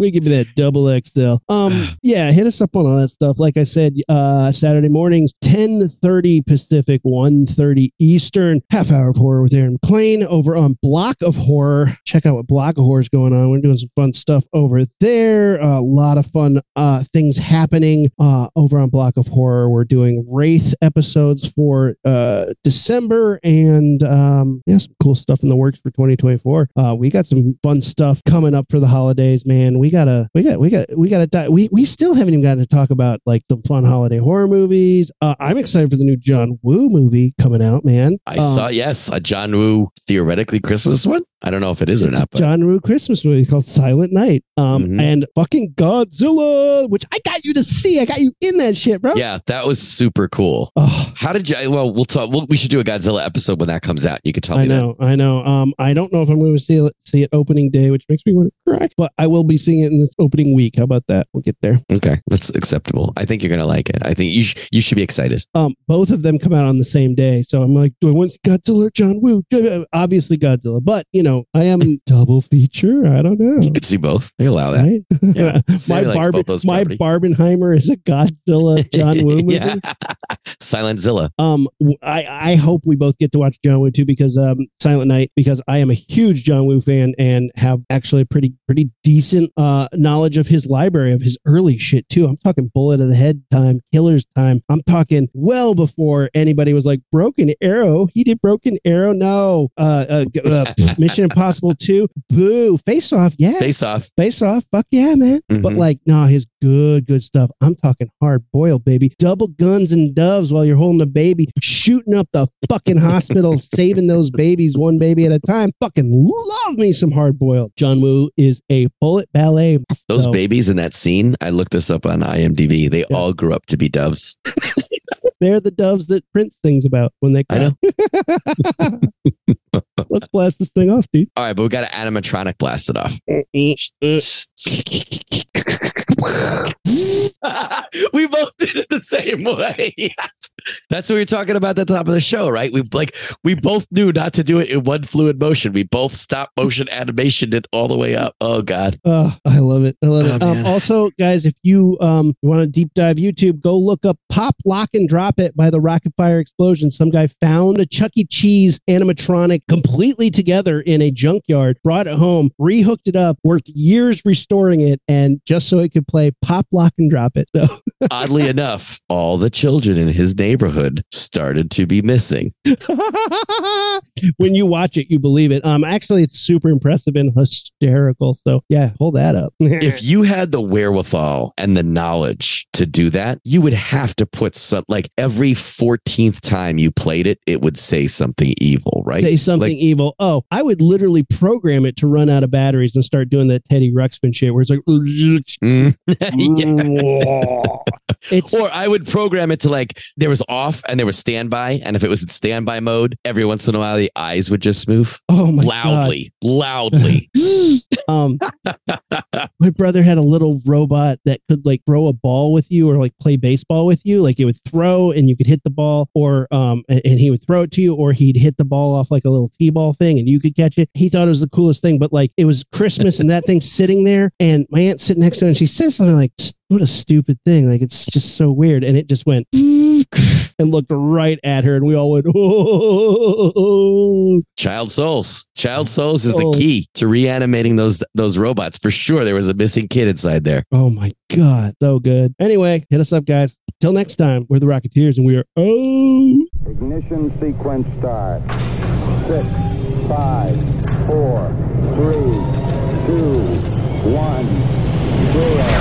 Speaker 1: We give you that double XL. Um, yeah, hit us up on all that stuff. Like I said, uh, Saturday mornings, 10:30 Pacific, 1:30 Eastern. Half hour of horror with Aaron McLean over on Block of Horror. Check out what Block of Horror is going on. We're doing some fun stuff over there. a lot of fun uh, things happening uh, over on Block of Horror. We're doing Wraith episodes for uh, December, and um, yeah, some cool stuff in the works for 2024. Uh, we got some fun stuff coming up for the holidays, man. We gotta, we got, we got, we gotta. Di- we we still haven't even gotten to talk about like the fun holiday horror movies. Uh, I'm excited for the new John Woo movie coming out, man.
Speaker 2: I
Speaker 1: Um,
Speaker 2: saw, yes, a John Woo theoretically Christmas one. I don't know if it is or not, but
Speaker 1: John Woo Christmas movie called Silent Night. Um,
Speaker 2: Mhm.
Speaker 1: and fucking Godzilla, which I got you to see. I got you in that shit, bro.
Speaker 2: yeah, that was super cool.
Speaker 1: Oh,
Speaker 2: How did you? Well, we'll talk. We'll, we should do a Godzilla episode when that comes out. You could tell me
Speaker 1: I know, I know. Um, I don't know if I'm going to see it, see it opening day, which makes me want to cry, but I will be seeing it in this opening week. How about that? We'll get there.
Speaker 2: Okay, that's acceptable. I think you're gonna like it. I think you sh- you should be excited.
Speaker 1: Um, both of them come out on the same day, so I'm like, do I want Godzilla or John Woo? Obviously Godzilla, but you know, I am double feature. I don't know.
Speaker 2: You can see both. They allow that.
Speaker 1: Right?
Speaker 2: Yeah.
Speaker 1: my
Speaker 2: Sammy
Speaker 1: Barb-
Speaker 2: both those
Speaker 1: my. Barbenheimer is a Godzilla John Woo movie.
Speaker 2: yeah. Silent Zilla.
Speaker 1: Um, I I hope we both get to watch John Woo too because um Silent Night because I am a huge John Woo fan and have actually a pretty pretty decent uh knowledge of his library of his early shit too. I'm talking Bullet of the Head time, Killer's time. I'm talking well before anybody was like Broken Arrow. He did Broken Arrow. No, uh, uh, uh Mission Mission Impossible 2. Boo. Face off. Yeah.
Speaker 2: Face off.
Speaker 1: Face off. Fuck yeah, man. But
Speaker 2: Mhm.
Speaker 1: like, no, his good, good stuff. I'm talking hard boiled, baby. Double guns and doves while you're holding a baby, shooting up the fucking hospital, saving those babies one baby at a time. Fucking love me some hard boiled. John Woo is a bullet ballet.
Speaker 2: Those
Speaker 1: So-
Speaker 2: babies in that scene, I looked this up on IMDb. They
Speaker 1: Yeah.
Speaker 2: all grew up to be doves.
Speaker 1: They're the doves that Prince sings about when they
Speaker 2: I know.
Speaker 1: Let's blast this thing off, dude.
Speaker 2: All right, but we got an animatronic blast it off. we both did it the same way. That's what we were talking about at the top of the show, right? We like we both knew not to do it in one fluid motion. We both stop motion animation it all the way up. Oh God.
Speaker 1: Oh, I love it. I love it.
Speaker 2: Oh,
Speaker 1: Um, also, guys, if you um, want to deep dive YouTube, go look up Pop, Lock, and Drop It by the Rockafire Explosion. Some guy found a Chuck E. Cheese animatronic completely together in a junkyard, brought it home, rehooked it up, worked years restoring it, and just so it could play Pop, Lock, and Drop It. So,
Speaker 2: Oddly enough, all the children in his neighborhood started to be missing.
Speaker 1: when you watch it, you believe it. Um, actually, it's super impressive and hysterical. So, yeah, hold that up.
Speaker 2: If you had the wherewithal and the knowledge to do that, you would have to put some like every 14th time you played it, it would say something evil, right?
Speaker 1: say something
Speaker 2: Like-
Speaker 1: evil. Oh, I would literally program it to run out of batteries and start doing that Teddy Ruxpin shit where it's like,
Speaker 2: Mm. Yeah. Or I would program it to like there was off and there was standby, and if it was in standby mode, every once in a while the eyes would just move
Speaker 1: oh my
Speaker 2: loudly, loudly.
Speaker 1: God. um, my brother had a little robot that could like throw a ball with you or like play baseball with you. Like it would throw and you could hit the ball, or um, and and he would throw it to you, or he'd hit the ball off like a little t-ball thing and you could catch it. He thought it was the coolest thing, but like it was Christmas and that thing's sitting there, and my aunt sitting next to it, and she says something like, "What a stupid thing! Like it's just so weird," and it just went. And looked right at her, and we all went, "Oh!"
Speaker 2: Child souls, child souls is the
Speaker 1: oh.
Speaker 2: key to reanimating those those robots. For sure, there was a missing kid inside there.
Speaker 1: Oh my god, so good. Anyway, hit us up, guys. Till next time, we're the Rocketeers, and we are oh.
Speaker 3: Ignition sequence start. Six, five, four, three, two, one, zero.